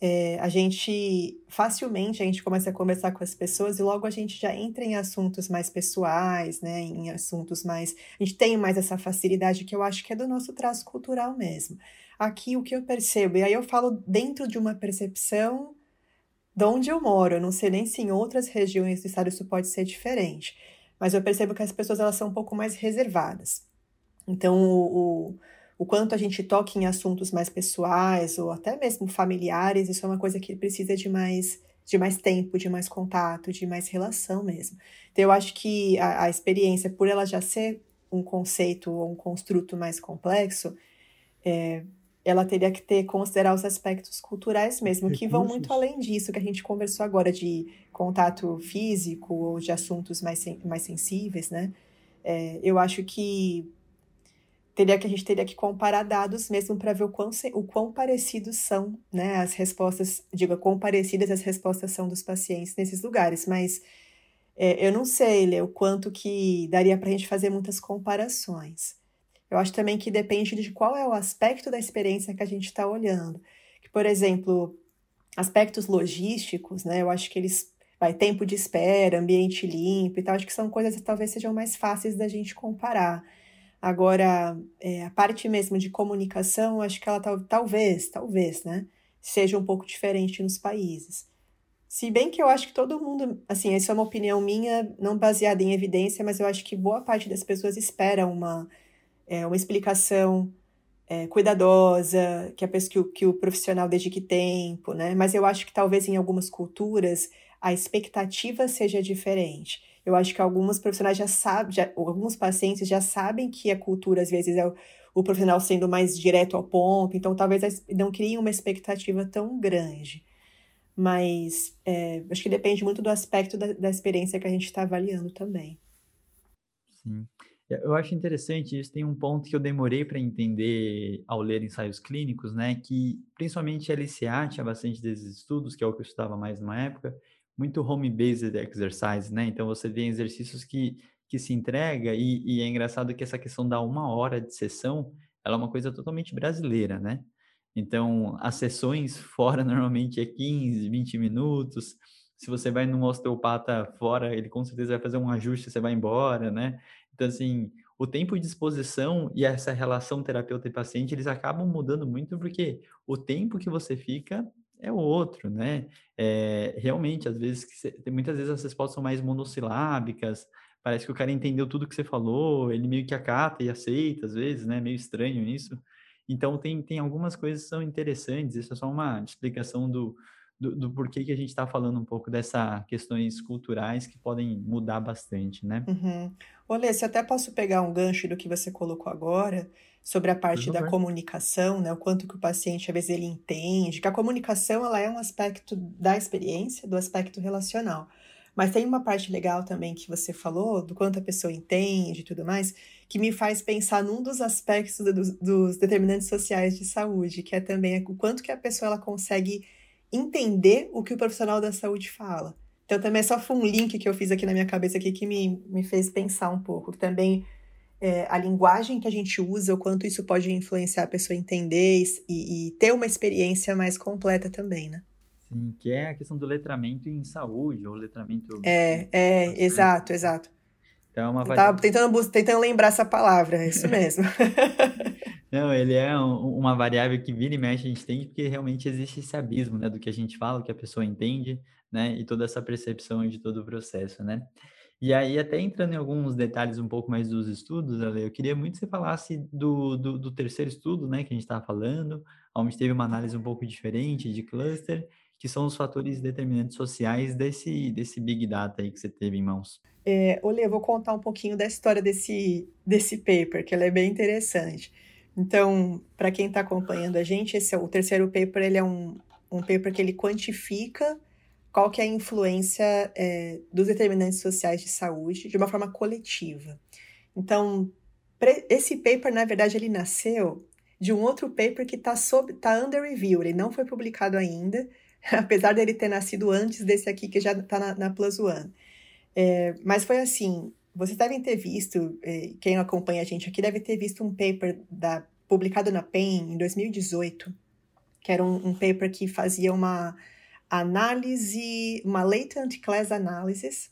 é, a gente facilmente a gente começa a conversar com as pessoas e logo a gente já entra em assuntos mais pessoais, né? Em assuntos mais. A gente tem mais essa facilidade que eu acho que é do nosso traço cultural mesmo. Aqui o que eu percebo, e aí eu falo dentro de uma percepção de onde eu moro. Eu não sei nem se em outras regiões do estado isso pode ser diferente, mas eu percebo que as pessoas elas são um pouco mais reservadas. Então, o, o, o quanto a gente toca em assuntos mais pessoais ou até mesmo familiares, isso é uma coisa que precisa de mais de mais tempo, de mais contato, de mais relação mesmo. Então, eu acho que a, a experiência, por ela já ser um conceito ou um construto mais complexo, é, ela teria que ter considerar os aspectos culturais mesmo, Recursos. que vão muito além disso que a gente conversou agora de contato físico ou de assuntos mais, mais sensíveis, né? É, eu acho que teria que a gente teria que comparar dados mesmo para ver o quão, o quão parecidos são, né, as respostas, diga, quão parecidas as respostas são dos pacientes nesses lugares, mas é, eu não sei, Lê, o quanto que daria para a gente fazer muitas comparações. Eu acho também que depende de qual é o aspecto da experiência que a gente está olhando. Que, por exemplo, aspectos logísticos, né? Eu acho que eles vai tempo de espera, ambiente limpo e tal, acho que são coisas que talvez sejam mais fáceis da gente comparar. Agora, é, a parte mesmo de comunicação, acho que ela tal, talvez, talvez, né, seja um pouco diferente nos países. Se bem que eu acho que todo mundo, assim, essa é uma opinião minha, não baseada em evidência, mas eu acho que boa parte das pessoas espera uma é, uma explicação é, cuidadosa, que, a que, o, que o profissional dedique tempo, né? Mas eu acho que talvez em algumas culturas a expectativa seja diferente. Eu acho que alguns profissionais já sabem, já, alguns pacientes já sabem que a cultura, às vezes, é o, o profissional sendo mais direto ao ponto, então talvez não criem uma expectativa tão grande. Mas é, acho que depende muito do aspecto da, da experiência que a gente está avaliando também. Sim. Eu acho interessante isso. Tem um ponto que eu demorei para entender ao ler ensaios clínicos, né? Que principalmente LCA tinha bastante desses estudos, que é o que eu estudava mais numa época, muito home-based exercise, né? Então você tem exercícios que, que se entrega, e, e é engraçado que essa questão da uma hora de sessão, ela é uma coisa totalmente brasileira, né? Então, as sessões fora normalmente é 15, 20 minutos. Se você vai num osteopata fora, ele com certeza vai fazer um ajuste, você vai embora, né? Então, assim, o tempo de exposição e essa relação terapeuta e paciente, eles acabam mudando muito porque o tempo que você fica é o outro, né? É, realmente, às vezes, muitas vezes as respostas são mais monossilábicas, parece que o cara entendeu tudo que você falou, ele meio que acata e aceita, às vezes, né? Meio estranho isso. Então, tem, tem algumas coisas que são interessantes, isso é só uma explicação do, do, do porquê que a gente está falando um pouco dessas questões culturais que podem mudar bastante, né? Uhum. Olê, se até posso pegar um gancho do que você colocou agora, sobre a parte da comunicação, né? O quanto que o paciente, às vezes, ele entende, que a comunicação, ela é um aspecto da experiência, do aspecto relacional. Mas tem uma parte legal também que você falou, do quanto a pessoa entende e tudo mais, que me faz pensar num dos aspectos do, dos determinantes sociais de saúde, que é também o quanto que a pessoa ela consegue entender o que o profissional da saúde fala. Então também é só foi um link que eu fiz aqui na minha cabeça aqui que me, me fez pensar um pouco. Também é, a linguagem que a gente usa, o quanto isso pode influenciar a pessoa a entender e, e ter uma experiência mais completa também, né? Sim, que é a questão do letramento em saúde, ou letramento... É, é, exato, exato. Então, é uma variável... tentando, tentando lembrar essa palavra, é isso mesmo. Não, ele é um, uma variável que vira e mexe a gente tem, porque realmente existe esse abismo, né, do que a gente fala, o que a pessoa entende, né, e toda essa percepção de todo o processo, né. E aí, até entrando em alguns detalhes um pouco mais dos estudos, Ale, eu queria muito que você falasse do, do, do terceiro estudo, né, que a gente estava falando, onde teve uma análise um pouco diferente de cluster, que são os fatores determinantes sociais desse, desse Big Data aí que você teve em mãos. É, Olê, eu vou contar um pouquinho da história desse, desse paper, que ela é bem interessante. Então, para quem está acompanhando a gente, esse é o terceiro paper, ele é um, um paper que ele quantifica qual que é a influência é, dos determinantes sociais de saúde de uma forma coletiva. Então, esse paper, na verdade, ele nasceu de um outro paper que está tá under review, ele não foi publicado ainda, apesar dele ter nascido antes desse aqui, que já está na, na, Plus One. É, mas foi assim, vocês devem ter visto, é, quem acompanha a gente aqui deve ter visto um paper da, publicado na PEN em 2018, que era um, um paper que fazia uma análise, uma latent class analysis,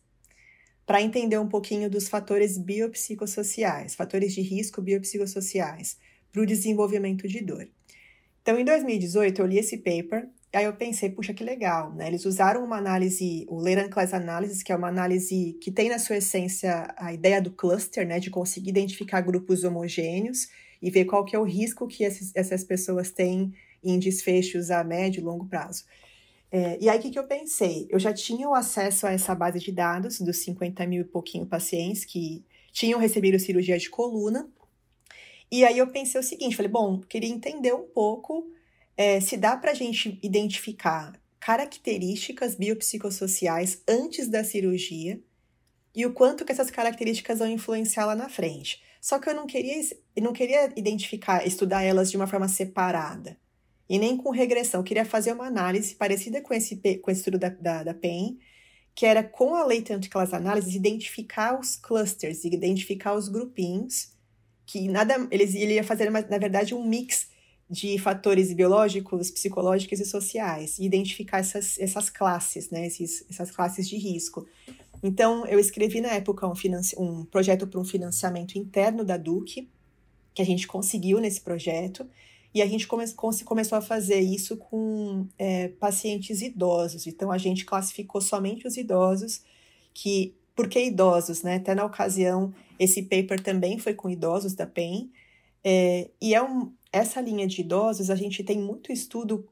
para entender um pouquinho dos fatores biopsicossociais, fatores de risco biopsicossociais, para o desenvolvimento de dor. Então, em 2018, eu li esse paper Aí eu pensei, puxa, que legal, né? Eles usaram uma análise, o Later Class Analysis, que é uma análise que tem na sua essência a ideia do cluster, né? De conseguir identificar grupos homogêneos e ver qual que é o risco que esses, essas pessoas têm em desfechos a médio e longo prazo. É, e aí, o que, que eu pensei? Eu já tinha o acesso a essa base de dados dos 50 mil e pouquinho pacientes que tinham recebido cirurgia de coluna. E aí eu pensei o seguinte, falei, bom, queria entender um pouco é, se dá para a gente identificar características biopsicossociais antes da cirurgia e o quanto que essas características vão influenciar lá na frente. Só que eu não queria, não queria identificar, estudar elas de uma forma separada e nem com regressão. Eu queria fazer uma análise parecida com esse, com esse estudo da, da, da PEN, que era com a Latent Class Analysis identificar os clusters, identificar os grupinhos, que nada, eles, ele ia fazer, na verdade, um mix de fatores biológicos, psicológicos e sociais, e identificar essas, essas classes, né, esses, essas classes de risco. Então, eu escrevi na época um, um projeto para um financiamento interno da Duque, que a gente conseguiu nesse projeto, e a gente come começou a fazer isso com é, pacientes idosos. Então, a gente classificou somente os idosos, que, por que idosos, né? Até na ocasião, esse paper também foi com idosos da PEN, é, e é um, essa linha de idosos, a gente tem muito estudo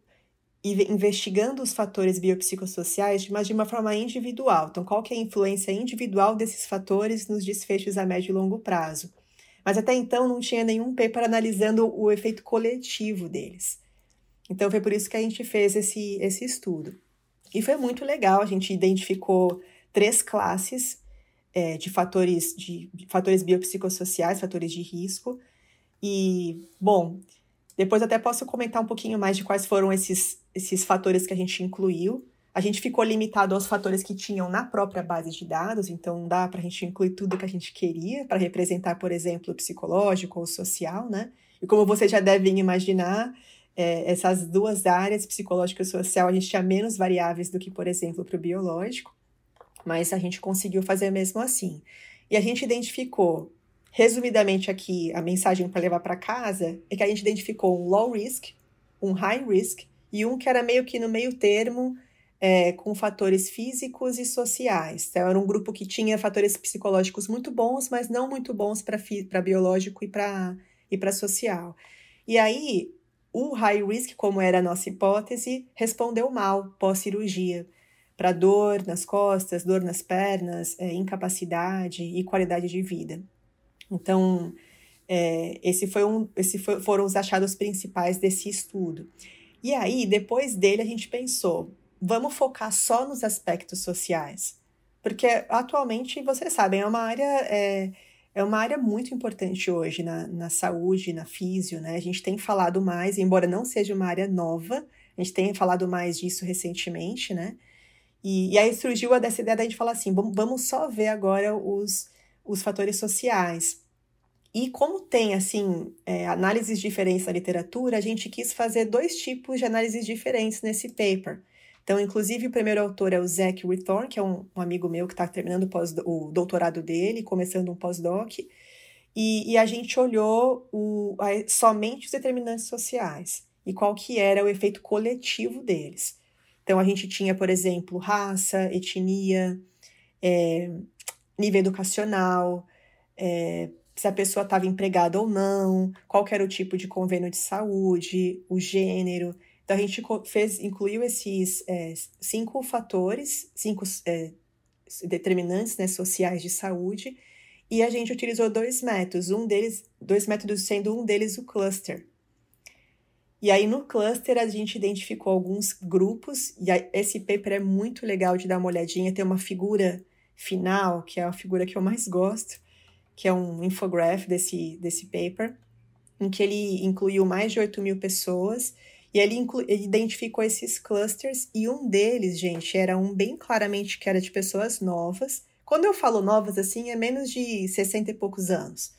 investigando os fatores biopsicossociais, mas de uma forma individual. Então, qual que é a influência individual desses fatores nos desfechos a médio e longo prazo? Mas até então não tinha nenhum paper analisando o efeito coletivo deles. Então, foi por isso que a gente fez esse, esse estudo. E foi muito legal, a gente identificou três classes é, de fatores de, de fatores biopsicossociais, fatores de risco. E, bom, depois até posso comentar um pouquinho mais de quais foram esses, esses fatores que a gente incluiu. A gente ficou limitado aos fatores que tinham na própria base de dados, então não dá para a gente incluir tudo que a gente queria para representar, por exemplo, o psicológico ou social, né? E como vocês já devem imaginar, é, essas duas áreas, psicológico e social, a gente tinha menos variáveis do que, por exemplo, para o biológico mas a gente conseguiu fazer mesmo assim. E a gente identificou, resumidamente aqui, a mensagem para levar para casa é que a gente identificou um low risk, um high risk e um que era meio que no meio termo, é, com fatores físicos e sociais. Então, era um grupo que tinha fatores psicológicos muito bons, mas não muito bons para biológico e para e social. E aí, o high risk, como era a nossa hipótese, respondeu mal pós-cirurgia para dor nas costas, dor nas pernas, é, incapacidade e qualidade de vida. Então, é, esse foi um, esse foi, foram os achados principais desse estudo. E aí, depois dele, a gente pensou, vamos focar só nos aspectos sociais, porque atualmente, vocês sabem, é uma área é, é uma área muito importante hoje na, na saúde, na físio, né? A gente tem falado mais, embora não seja uma área nova, a gente tem falado mais disso recentemente, né? E, e aí surgiu dessa ideia da gente falar assim: vamos só ver agora os, os fatores sociais. E como tem, assim, é, análises diferentes na literatura, a gente quis fazer dois tipos de análises diferentes nesse paper. Então, inclusive, o primeiro autor é o Zach Rithorn, que é um, um amigo meu que está terminando o, o, doutorado dele, começando um pós-doc. E, e, a gente olhou o, a, somente os determinantes sociais e qual que era o efeito coletivo deles. Então, a gente tinha, por exemplo, raça, etnia, é, nível educacional, é, se a pessoa estava empregada ou não, qual era o tipo de convênio de saúde, o gênero. Então, a gente fez, incluiu esses é, cinco fatores, cinco é, determinantes né, sociais de saúde, e a gente utilizou dois métodos, um deles, dois métodos sendo um deles o cluster. E aí no cluster a gente identificou alguns grupos, e esse paper é muito legal de dar uma olhadinha, tem uma figura final, que é a figura que eu mais gosto, que é um infograph desse, desse paper, em que ele incluiu mais de 8 mil pessoas, e ele, ele identificou esses clusters, e um deles, gente, era um bem claramente que era de pessoas novas. Quando eu falo novas, assim, é menos de 60 e poucos anos.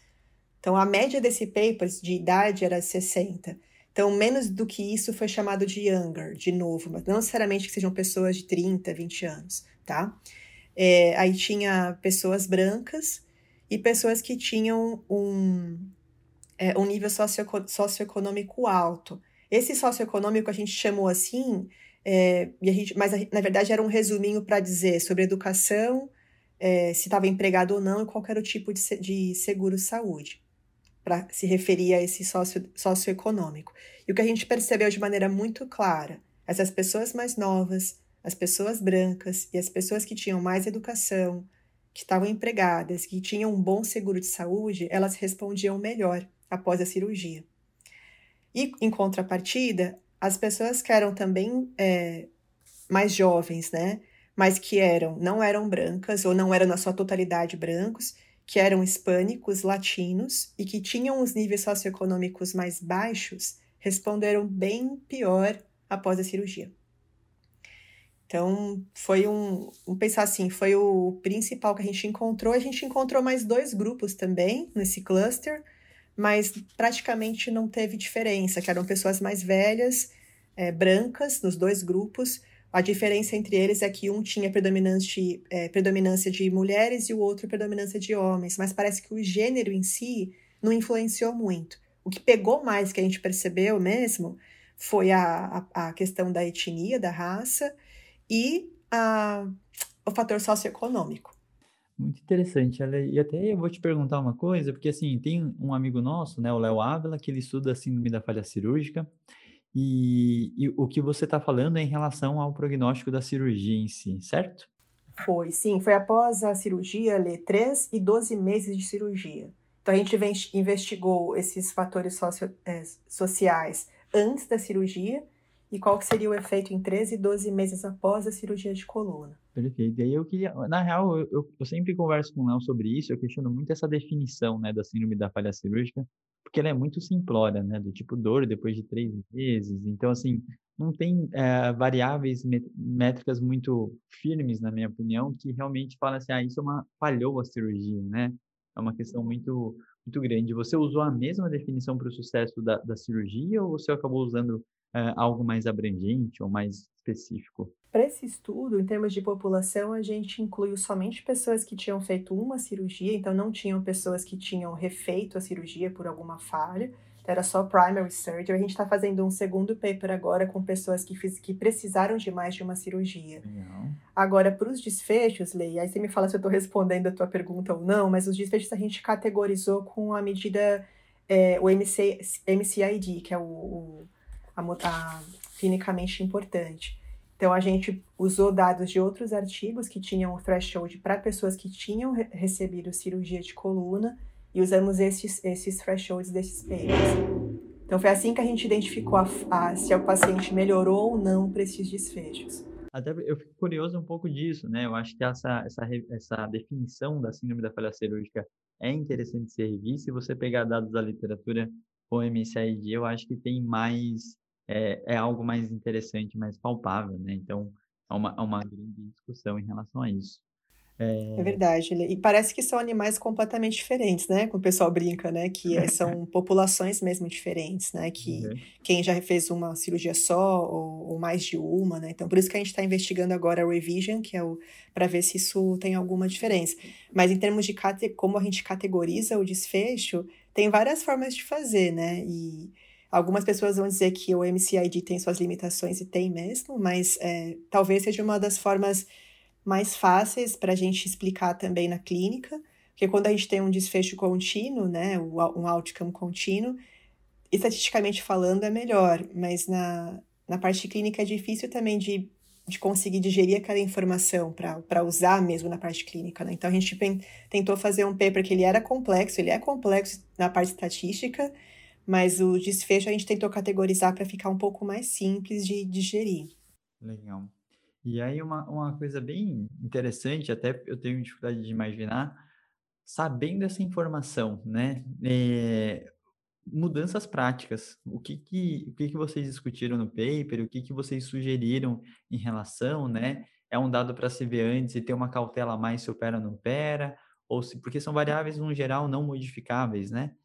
Então, a média desse paper de idade era 60. Então, menos do que isso foi chamado de younger, de novo, mas não necessariamente que sejam pessoas de 30, 20 anos, tá? É, aí tinha pessoas brancas e pessoas que tinham um, é, um nível socioeco socioeconômico alto. Esse socioeconômico a gente chamou assim, é, e a gente, mas a, na verdade era um resuminho para dizer sobre educação, é, se estava empregado ou não e qual era o tipo de, de seguro-saúde para se referir a esse sócio, socioeconômico. E o que a gente percebeu de maneira muito clara, essas pessoas mais novas, as pessoas brancas e as pessoas que tinham mais educação, que estavam empregadas, que tinham um bom seguro de saúde, elas respondiam melhor após a cirurgia. E, em contrapartida, as pessoas que eram também é, mais jovens, né? Mas que eram, não eram brancas ou não eram na sua totalidade brancos, que eram hispânicos, latinos e que tinham os níveis socioeconômicos mais baixos, responderam bem pior após a cirurgia. Então, foi um, vamos pensar assim, foi o principal que a gente encontrou. A gente encontrou mais dois grupos também nesse cluster, mas praticamente não teve diferença, que eram pessoas mais velhas, é, brancas, nos dois grupos, a diferença entre eles é que um tinha é, predominância de mulheres e o outro predominância de homens, mas parece que o gênero em si não influenciou muito. O que pegou mais, que a gente percebeu mesmo, foi a, a, a questão da etnia, da raça e a, o fator socioeconômico. Muito interessante, E até eu vou te perguntar uma coisa, porque assim, tem um amigo nosso, né, o Léo Ávila, que ele estuda a síndrome da falha cirúrgica, E, e o que você está falando é em relação ao prognóstico da cirurgia em si, certo? Foi, sim. Foi após a cirurgia, ler 3 e 12 meses de cirurgia. Então, a gente investigou esses fatores socio, é, sociais antes da cirurgia e qual que seria o efeito em 13 e 12 meses após a cirurgia de coluna. Perfeito. E aí eu queria, na real, eu, eu, sempre converso com o Léo sobre isso, eu questiono muito essa definição, né, da síndrome da falha cirúrgica, porque ela é muito simplória, né, do tipo dor depois de três meses. Então, assim, não tem é, variáveis métricas muito firmes, na minha opinião, que realmente falam assim, ah, isso é uma falhou a cirurgia, né? É uma questão muito muito grande. Você usou a mesma definição para o sucesso da, da cirurgia ou você acabou usando é, algo mais abrangente ou mais específico? Para esse estudo, em termos de população, a gente incluiu somente pessoas que tinham feito uma cirurgia, então não tinham pessoas que tinham refeito a cirurgia por alguma falha, era só primary surgery. A gente está fazendo um segundo paper agora com pessoas que, fiz, que precisaram de mais de uma cirurgia. Não. Agora, para os desfechos, Lei, aí você me fala se eu estou respondendo a tua pergunta ou não, mas os desfechos a gente categorizou com a medida, é, o MC, MCID, que é o, o a, a clinicamente importante. Então, a gente usou dados de outros artigos que tinham o threshold para pessoas que tinham re recebido cirurgia de coluna e usamos esses, esses thresholds desses papers. Então, foi assim que a gente identificou a, a, se o paciente melhorou ou não para esses desfechos. Até eu fico curioso um pouco disso, né? Eu acho que essa, essa, essa definição da síndrome da falha cirúrgica é interessante ser revista. Se você pegar dados da literatura com MCID, eu acho que tem mais é, é algo mais interessante, mais palpável, né? Então, há uma, há uma grande discussão em relação a isso. É... é verdade. E parece que são animais completamente diferentes, né? Como o pessoal brinca, né? Que é, são populações mesmo diferentes, né? Que uhum. quem já fez uma cirurgia só ou, ou, mais de uma, né? Então, por isso que a gente está investigando agora a revision, que é o para ver se isso tem alguma diferença. Mas em termos de como a gente categoriza o desfecho, tem várias formas de fazer, né? E Algumas pessoas vão dizer que o MCID tem suas limitações e tem mesmo, mas é, talvez seja uma das formas mais fáceis para a gente explicar também na clínica, porque quando a gente tem um desfecho contínuo, né, um outcome contínuo, estatisticamente falando é melhor, mas na, na parte clínica é difícil também de, de conseguir digerir aquela informação para usar mesmo na parte clínica. Né? Então a gente tentou fazer um paper que ele era complexo, ele é complexo na parte estatística, mas o desfecho a gente tentou categorizar para ficar um pouco mais simples de digerir. Legal. E aí uma, uma coisa bem interessante, até eu tenho dificuldade de imaginar, sabendo essa informação, né? É, mudanças práticas. O que que, o que que vocês discutiram no paper? O que que vocês sugeriram em relação, né? É um dado para se ver antes e ter uma cautela a mais se opera ou não opera? Ou se, porque são variáveis, no geral, não modificáveis, né?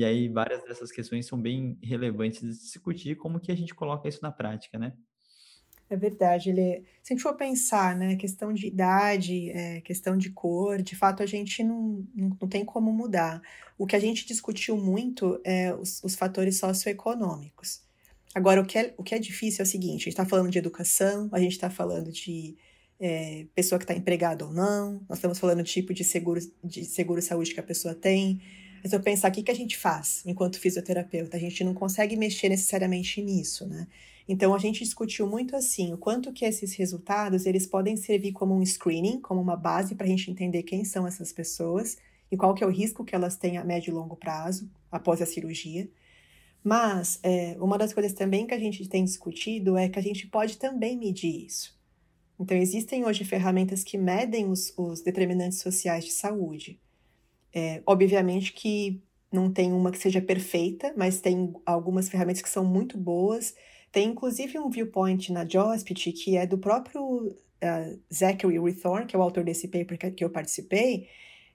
E aí várias dessas questões são bem relevantes de discutir como que a gente coloca isso na prática, né? É verdade, ele, se a gente for pensar, né, questão de idade, é, questão de cor, de fato a gente não, não, não, tem como mudar. O que a gente discutiu muito é os, os fatores socioeconômicos. Agora, o que, é, o que é difícil é o seguinte: a gente está falando de educação, a gente está falando de é, pessoa que está empregada ou não, nós estamos falando do tipo de seguro, de seguro saúde que a pessoa tem, mas eu pensar, o que, que a gente faz enquanto fisioterapeuta? A gente não consegue mexer necessariamente nisso, né? Então, a gente discutiu muito assim, o quanto que esses resultados, eles podem servir como um screening, como uma base para a gente entender quem são essas pessoas e qual que é o risco que elas têm a médio e longo prazo, após a cirurgia. Mas, é, uma das coisas também que a gente tem discutido é que a gente pode também medir isso. Então, existem hoje ferramentas que medem os, os determinantes sociais de saúde. É, obviamente que não tem uma que seja perfeita, mas tem algumas ferramentas que são muito boas. Tem inclusive um viewpoint na JOSPIT que é do próprio uh, Zachary Rithorn, que é o autor desse paper que, eu participei,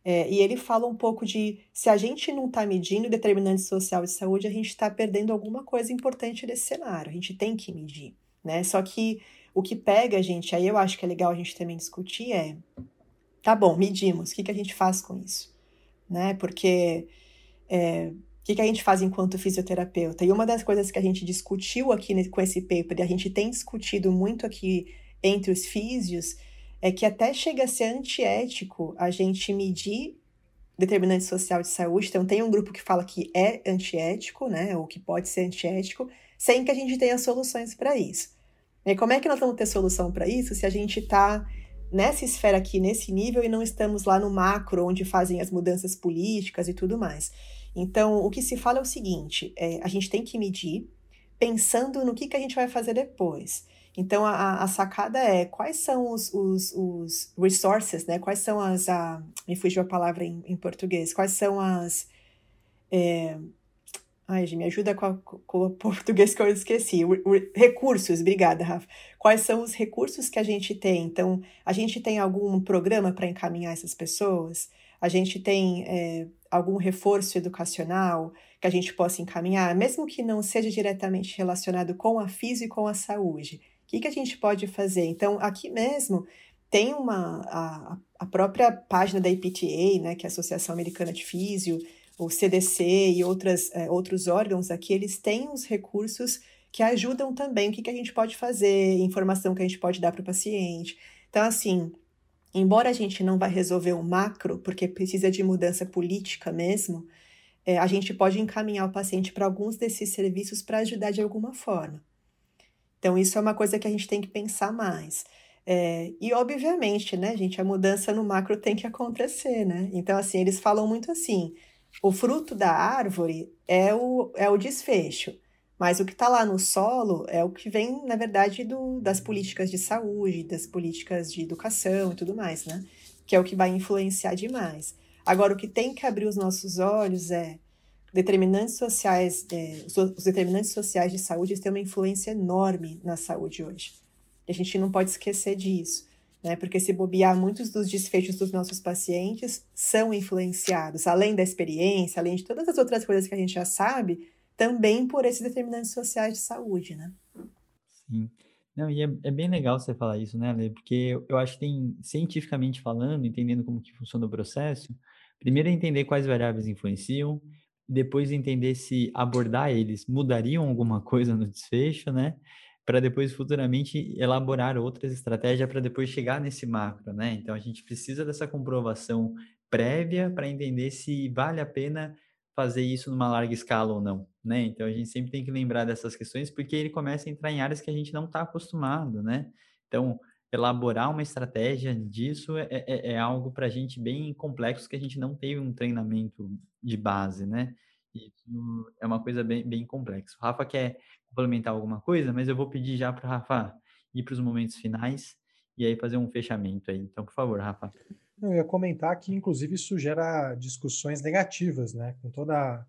é, e ele fala um pouco de se a gente não está medindo determinante social de saúde, a gente está perdendo alguma coisa importante desse cenário. A gente tem que medir, né? Só que o que pega a gente, aí eu acho que é legal a gente também discutir é, tá bom, medimos, o que, que a gente faz com isso? Né? Porque é, o que, que a gente faz enquanto fisioterapeuta? E uma das coisas que a gente discutiu aqui com esse paper, e a gente tem discutido muito aqui entre os físios, é que até chega a ser antiético a gente medir determinante social de saúde. Então, tem um grupo que fala que é antiético, né? Ou que pode ser antiético, sem que a gente tenha soluções para isso. E como é que nós vamos ter solução para isso se a gente está nessa esfera aqui, nesse nível, e não estamos lá no macro, onde fazem as mudanças políticas e tudo mais? Então, o que se fala é o seguinte: é, a gente tem que medir pensando no que, que a gente vai fazer depois. Então, a, a sacada é quais são os, os, os, resources, né? Quais são as. A, me fugiu a palavra em, em português. Quais são as. É, ai, me ajuda com, a, com o português que eu esqueci. Recursos, obrigada, Rafa. Quais são os recursos que a gente tem? Então, a gente tem algum programa para encaminhar essas pessoas? A gente tem é, algum reforço educacional que a gente possa encaminhar, mesmo que não seja diretamente relacionado com a física e com a saúde? O que, que a gente pode fazer? Então, aqui mesmo tem uma a, a própria página da IPTA, né, que é a Associação Americana de Físio, o CDC e outras, é, outros órgãos aqui, eles têm os recursos que ajudam também o que, que a gente pode fazer, informação que a gente pode dar para o paciente. Então, assim, embora a gente não vá resolver o macro, porque precisa de mudança política mesmo, é, a gente pode encaminhar o paciente para alguns desses serviços para ajudar de alguma forma. Então, isso é uma coisa que a gente tem que pensar mais. É, e, obviamente, né, gente, a mudança no macro tem que acontecer, né? Então, assim, eles falam muito assim: o fruto da árvore é o, é o desfecho, mas o que está lá no solo é o que vem, na verdade, do, das políticas de saúde, das políticas de educação e tudo mais, né? Que é o que vai influenciar demais. Agora, o que tem que abrir os nossos olhos é determinantes sociais, é, os determinantes sociais de saúde têm uma influência enorme na saúde hoje. A gente não pode esquecer disso, né? Porque se bobear, muitos dos desfechos dos nossos pacientes são influenciados, além da experiência, além de todas as outras coisas que a gente já sabe, também por esses determinantes sociais de saúde, né? Sim. Não, e é, é, bem legal você falar isso, né, Lê? Porque eu acho que tem, cientificamente falando, entendendo como que funciona o processo, primeiro é entender quais variáveis influenciam, depois entender se abordar eles mudariam alguma coisa no desfecho, né? Para depois futuramente elaborar outras estratégias para depois chegar nesse macro, né? Então a gente precisa dessa comprovação prévia para entender se vale a pena fazer isso numa larga escala ou não, né? Então a gente sempre tem que lembrar dessas questões porque ele começa a entrar em áreas que a gente não está acostumado, né? Então elaborar uma estratégia disso é, é, é algo para a gente bem complexo que a gente não teve um treinamento de base, né? Isso é uma coisa bem, bem complexa. O Rafa quer complementar alguma coisa, mas eu vou pedir já para o Rafa ir para os momentos finais e aí fazer um fechamento aí. Então, por favor, Rafa. Eu ia comentar que, inclusive, isso gera discussões negativas, né? Com toda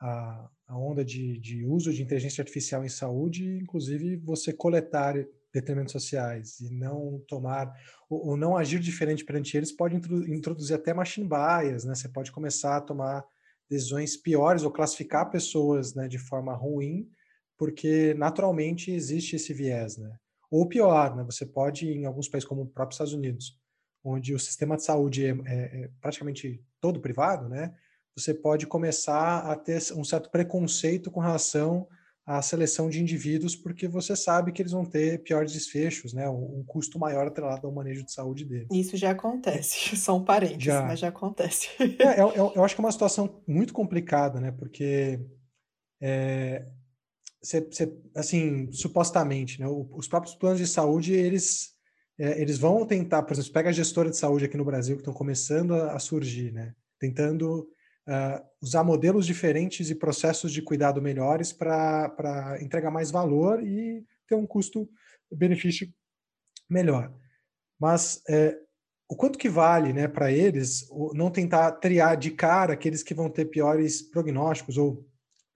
a, a onda de, de uso de inteligência artificial em saúde, inclusive você coletar determinados sociais e não tomar ou, ou, não agir diferente perante eles pode introduzir até machine bias, né? Você pode começar a tomar decisões piores ou classificar pessoas né, de forma ruim, porque naturalmente existe esse viés, né? Ou pior, né? Você pode em alguns países como o próprio Estados Unidos, onde o sistema de saúde é, é, é praticamente todo privado, né? Você pode começar a ter um certo preconceito com relação a seleção de indivíduos, porque você sabe que eles vão ter piores desfechos, né? Um, custo maior atrelado ao manejo de saúde deles. Isso já acontece, são parentes, já. mas já acontece. É, eu, eu, eu, acho que é uma situação muito complicada, né? Porque, é, assim, supostamente, né? Os próprios planos de saúde, eles, é, eles vão tentar, por exemplo, pega a gestora de saúde aqui no Brasil, que estão começando a, a surgir, né? Tentando uh, usar modelos diferentes e processos de cuidado melhores para entregar mais valor e ter um custo-benefício melhor. Mas é, o quanto que vale né, para eles não tentar triar de cara aqueles que vão ter piores prognósticos ou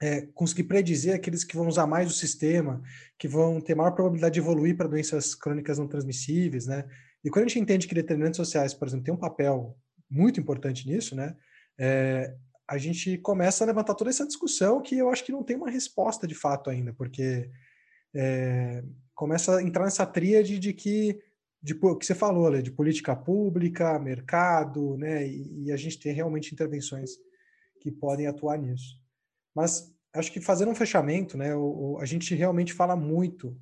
é, conseguir predizer aqueles que vão usar mais o sistema, que vão ter maior probabilidade de evoluir para doenças crônicas não transmissíveis, né? E quando a gente entende que determinantes sociais, por exemplo, tem um papel muito importante nisso, né? É, a gente começa a levantar toda essa discussão que eu acho que não tem uma resposta de fato ainda, porque é, começa a entrar nessa tríade de que de que você falou, né, de política pública, mercado, né, e, e, a gente tem realmente intervenções que podem atuar nisso. Mas acho que fazendo um fechamento, né, o, a gente realmente fala muito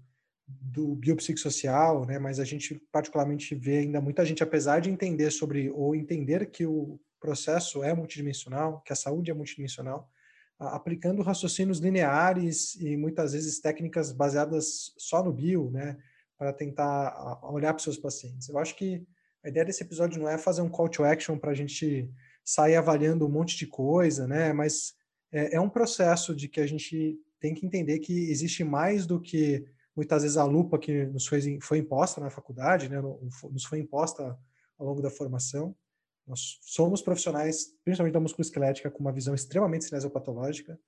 do biopsicossocial, né, mas a gente particularmente vê ainda muita gente, apesar de entender sobre ou entender que o processo é multidimensional, que a saúde é multidimensional, aplicando raciocínios lineares e muitas vezes técnicas baseadas só no bio, né, para tentar olhar para os seus pacientes. Eu acho que a ideia desse episódio não é fazer um call to action para a gente sair avaliando um monte de coisa, né, mas é, é um processo de que a gente tem que entender que existe mais do que muitas vezes a lupa que nos foi, foi imposta na faculdade, né, nos foi imposta ao longo da formação. Nós somos profissionais, principalmente da musculoesquelética, com uma visão extremamente cinesiopatológica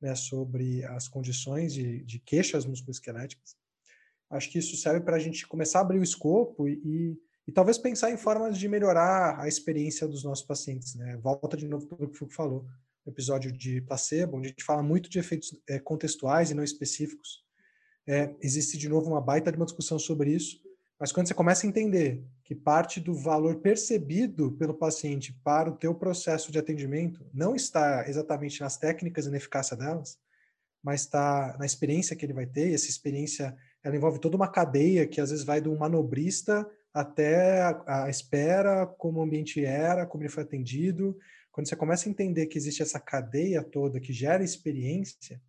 né, sobre as condições de, de queixas musculoesqueléticas. Acho que isso serve para a gente começar a abrir o escopo e, e, e, talvez pensar em formas de melhorar a experiência dos nossos pacientes. Né? Volta de novo para o que o Foucault falou, episódio de placebo, onde a gente fala muito de efeitos é, contextuais e não específicos. É, existe, de novo, uma baita de uma discussão sobre isso, mas quando você começa a entender que parte do valor percebido pelo paciente para o teu processo de atendimento não está exatamente nas técnicas e na eficácia delas, mas está na experiência que ele vai ter, e essa experiência ela envolve toda uma cadeia que às vezes vai do manobrista até a, a espera, como o ambiente era, como ele foi atendido. Quando você começa a entender que existe essa cadeia toda que gera experiência,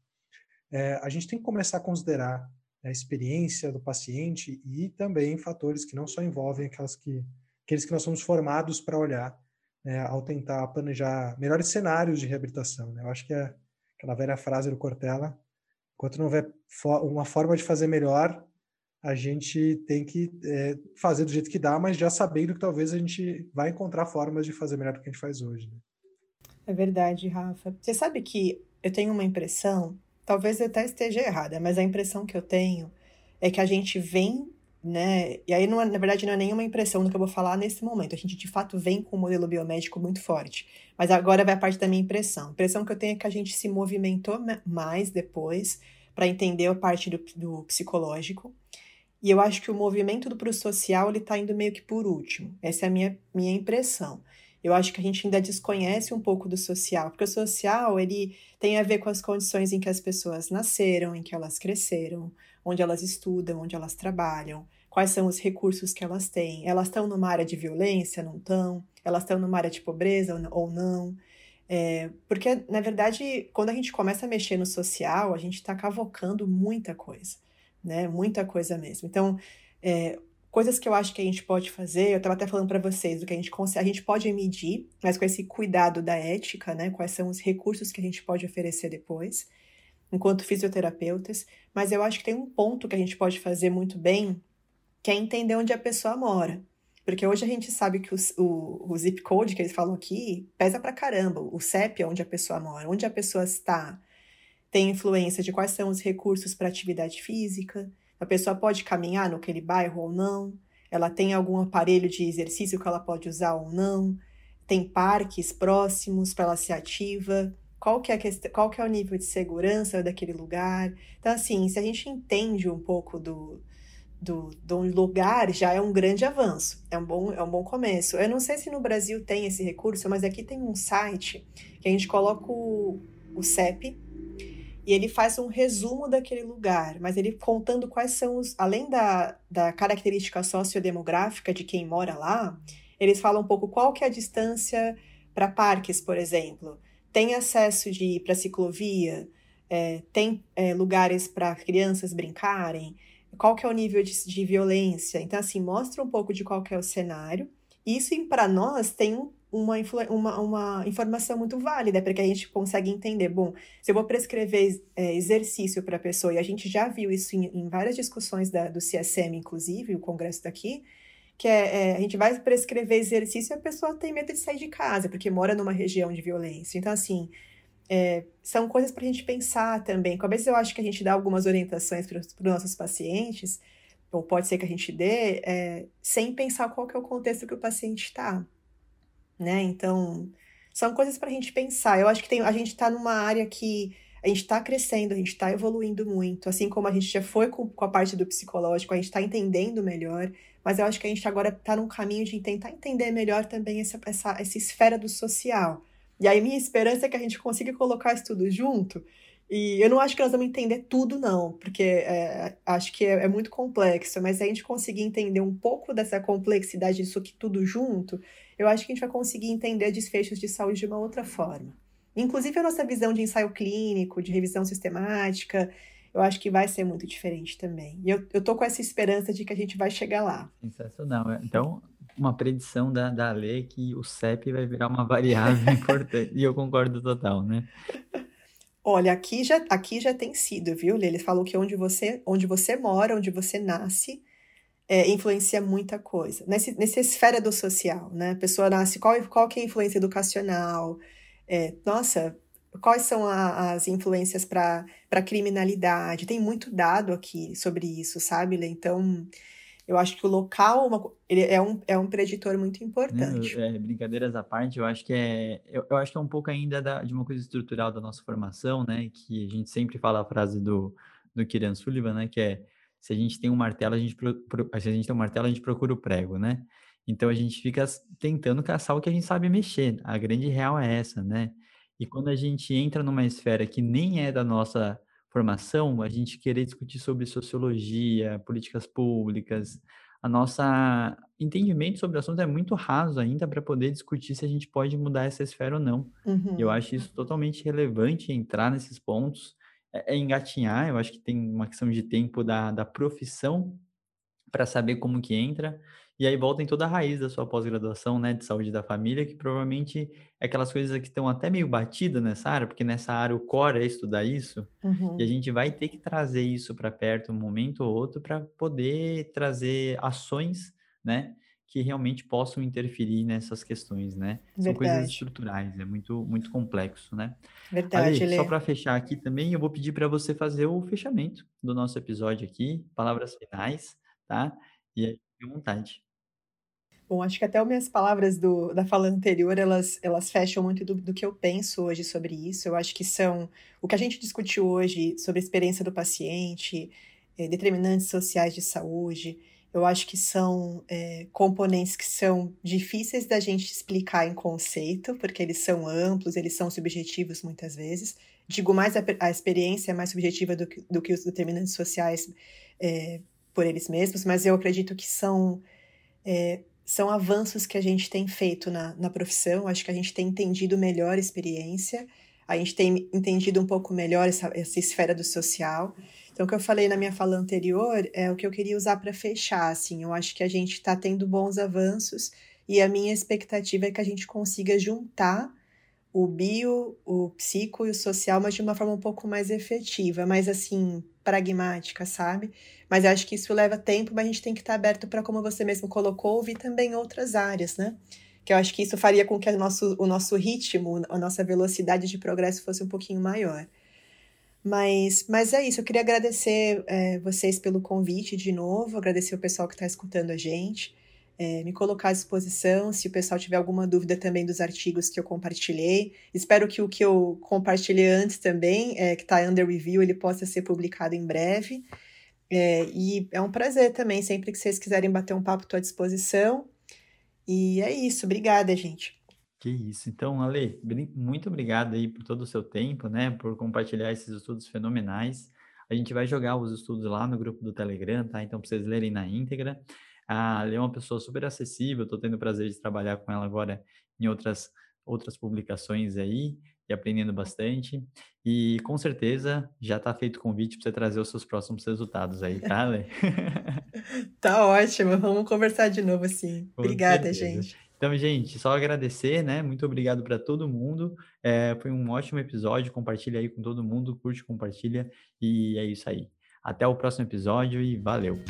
é, a gente tem que começar a considerar a experiência do paciente e também fatores que não só envolvem aquelas que, aqueles que nós somos formados para olhar né, ao tentar planejar melhores cenários de reabilitação. Né? Eu acho que é aquela velha frase do Cortella, enquanto não houver uma forma de fazer melhor, a gente tem que é, fazer do jeito que dá, mas já sabendo que talvez a gente vai encontrar formas de fazer melhor do que a gente faz hoje. Né? É verdade, Rafa. Você sabe que eu tenho uma impressão talvez eu até esteja errada, mas a impressão que eu tenho é que a gente vem, né? E aí, não é, na verdade, não é nenhuma impressão do que eu vou falar nesse momento. A gente, de fato, vem com um modelo biomédico muito forte. Mas agora vai a parte da minha impressão. A impressão que eu tenho é que a gente se movimentou mais depois para entender a parte do, do psicológico. E eu acho que o movimento do pro social ele está indo meio que por último. Essa é a minha, minha impressão eu acho que a gente ainda desconhece um pouco do social, porque o social ele tem a ver com as condições em que as pessoas nasceram, em que elas cresceram, onde elas estudam, onde elas trabalham, quais são os recursos que elas têm. Elas estão numa área de violência, não estão? Elas estão numa área de pobreza ou não? É, porque, na verdade, quando a gente começa a mexer no social, a gente está cavocando muita coisa, né? Muita coisa mesmo. Então, é, Coisas que eu acho que a gente pode fazer, eu estava até falando para vocês, do que a gente consegue, a gente pode medir, mas com esse cuidado da ética, né? Quais são os recursos que a gente pode oferecer depois, enquanto fisioterapeutas. Mas eu acho que tem um ponto que a gente pode fazer muito bem, que é entender onde a pessoa mora. Porque hoje a gente sabe que o, o, zip code que eles falam aqui pesa pra caramba. O CEP é onde a pessoa mora, onde a pessoa está, tem influência de quais são os recursos para atividade física, a pessoa pode caminhar naquele bairro ou não? Ela tem algum aparelho de exercício que ela pode usar ou não? Tem parques próximos para ela ser ativa? Qual que, é qual que é o nível de segurança daquele lugar? Então, assim, se a gente entende um pouco do, do, do lugar, já é um grande avanço. É um, bom, é um bom começo. Eu não sei se no Brasil tem esse recurso, mas aqui tem um site que a gente coloca o, o CEP, e ele faz um resumo daquele lugar, mas ele contando quais são os. Além da, da característica sociodemográfica de quem mora lá, eles falam um pouco qual que é a distância para parques, por exemplo. Tem acesso de para ciclovia, é, tem é, lugares para crianças brincarem, qual que é o nível de, de violência. Então, assim, mostra um pouco de qual que é o cenário. Isso, para nós, tem um uma, uma, uma informação muito válida, porque a gente consegue entender, bom, se eu vou prescrever é, exercício para a pessoa, e a gente já viu isso em, em várias discussões da, do CSM, inclusive, o congresso daqui, que é, é, a gente vai prescrever exercício e a pessoa tem medo de sair de casa, porque mora numa região de violência. Então, assim, é, são coisas para a gente pensar também. Às vezes eu acho que a gente dá algumas orientações para os nossos pacientes, ou pode ser que a gente dê, é, sem pensar qual que é o contexto que o paciente está né? Então, são coisas para a gente pensar. Eu acho que tem, a gente está numa área que a gente está crescendo, a gente está evoluindo muito, assim como a gente já foi com, com a parte do psicológico, a gente está entendendo melhor, mas eu acho que a gente agora está num caminho de tentar entender melhor também essa, essa, essa esfera do social. E aí minha esperança é que a gente consiga colocar isso tudo junto. E eu não acho que nós vamos entender tudo, não, porque é, acho que é, é, muito complexo, mas se a gente conseguir entender um pouco dessa complexidade disso aqui tudo junto, eu acho que a gente vai conseguir entender desfechos de saúde de uma outra forma. inclusive a nossa visão de ensaio clínico, de revisão sistemática, eu acho que vai ser muito diferente também. E eu, eu tô com essa esperança de que a gente vai chegar lá. Sensacional. Então, uma predição da, da lei que o CEP vai virar uma variável importante. E eu concordo total, né? Olha, aqui já, aqui já tem sido, viu, Ele falou que onde você, onde você mora, onde você nasce, é, influencia muita coisa. Nesse, nessa esfera do social, né? A pessoa nasce, qual, qual que é a influência educacional? É, nossa, quais são a, as influências para criminalidade? Tem muito dado aqui sobre isso, sabe? Então, eu acho que o local uma, ele é, um, é um preditor muito importante. É, brincadeiras à parte, eu acho que é eu, eu acho que é um pouco ainda da, de uma coisa estrutural da nossa formação, né? Que a gente sempre fala a frase do, do Kieran Sullivan, né? Que é se a gente tem um martelo, a gente pro, pro, se a gente tem um martelo, a gente procura o prego, né? Então a gente fica tentando caçar o que a gente sabe mexer. A grande real é essa, né? E quando a gente entra numa esfera que nem é da nossa formação, a gente querer discutir sobre sociologia, políticas públicas, a nossa entendimento sobre o assunto é muito raso ainda para poder discutir se a gente pode mudar essa esfera ou não. Uhum. Eu acho isso totalmente relevante entrar nesses pontos, é, é engatinhar. Eu acho que tem uma questão de tempo da, da profissão para saber como que entra. E aí volta em toda a raiz da sua pós-graduação, né, de saúde da família, que provavelmente é aquelas coisas que estão até meio batidas nessa área, porque nessa área o core é estudar isso, uhum. e a gente vai ter que trazer isso para perto um momento ou outro para poder trazer ações, né, que realmente possam interferir nessas questões, né? Verdade. São coisas estruturais, é muito muito complexo, né? Verdade. Ale, só para fechar aqui também, eu vou pedir para você fazer o fechamento do nosso episódio aqui, palavras finais, tá? E aí, à vontade. Bom, acho que até as minhas palavras do, da fala anterior, elas, elas fecham muito do, do que eu penso hoje sobre isso. Eu acho que são o que a gente discutiu hoje sobre a experiência do paciente, é, determinantes sociais de saúde, eu acho que são é, componentes que são difíceis da gente explicar em conceito, porque eles são amplos, eles são subjetivos muitas vezes. Digo mais, a, a experiência é mais subjetiva do que, do que os determinantes sociais é, por eles mesmos, mas eu acredito que são é, são avanços que a gente tem feito na, na profissão. Acho que a gente tem entendido melhor a experiência, a gente tem entendido um pouco melhor essa, essa esfera do social. Então, o que eu falei na minha fala anterior é o que eu queria usar para fechar. Assim, eu acho que a gente está tendo bons avanços e a minha expectativa é que a gente consiga juntar o bio, o psico e o social, mas de uma forma um pouco mais efetiva, mais assim, pragmática, sabe? Mas eu acho que isso leva tempo, mas a gente tem que estar aberto para, como você mesmo colocou, ouvir também outras áreas, né? Que eu acho que isso faria com que o nosso, o nosso ritmo, a nossa velocidade de progresso fosse um pouquinho maior. Mas, mas é isso, eu queria agradecer é, vocês pelo convite de novo, agradecer o pessoal que está escutando a gente, é, me colocar à disposição se o pessoal tiver alguma dúvida também dos artigos que eu compartilhei. Espero que o que eu compartilhei antes também, é, que está under review, ele possa ser publicado em breve. É, e é um prazer também, sempre que vocês quiserem bater um papo, estou à disposição. E é isso, obrigada, gente. Que isso. Então, Ale, muito obrigado aí por todo o seu tempo, né? Por compartilhar esses estudos fenomenais. A gente vai jogar os estudos lá no grupo do Telegram, tá? Então, para vocês lerem na íntegra. A Ale é uma pessoa super acessível, estou tendo o prazer de trabalhar com ela agora em outras, outras publicações aí e aprendendo bastante. E com certeza já está feito o convite para você trazer os seus próximos resultados aí, tá, Lê? tá ótimo, vamos conversar de novo sim. Com Obrigada, certeza. gente. Então, gente, só agradecer, né? Muito obrigado para todo mundo. É, foi um ótimo episódio. Compartilha aí com todo mundo, curte, compartilha. E é isso aí. Até o próximo episódio e valeu!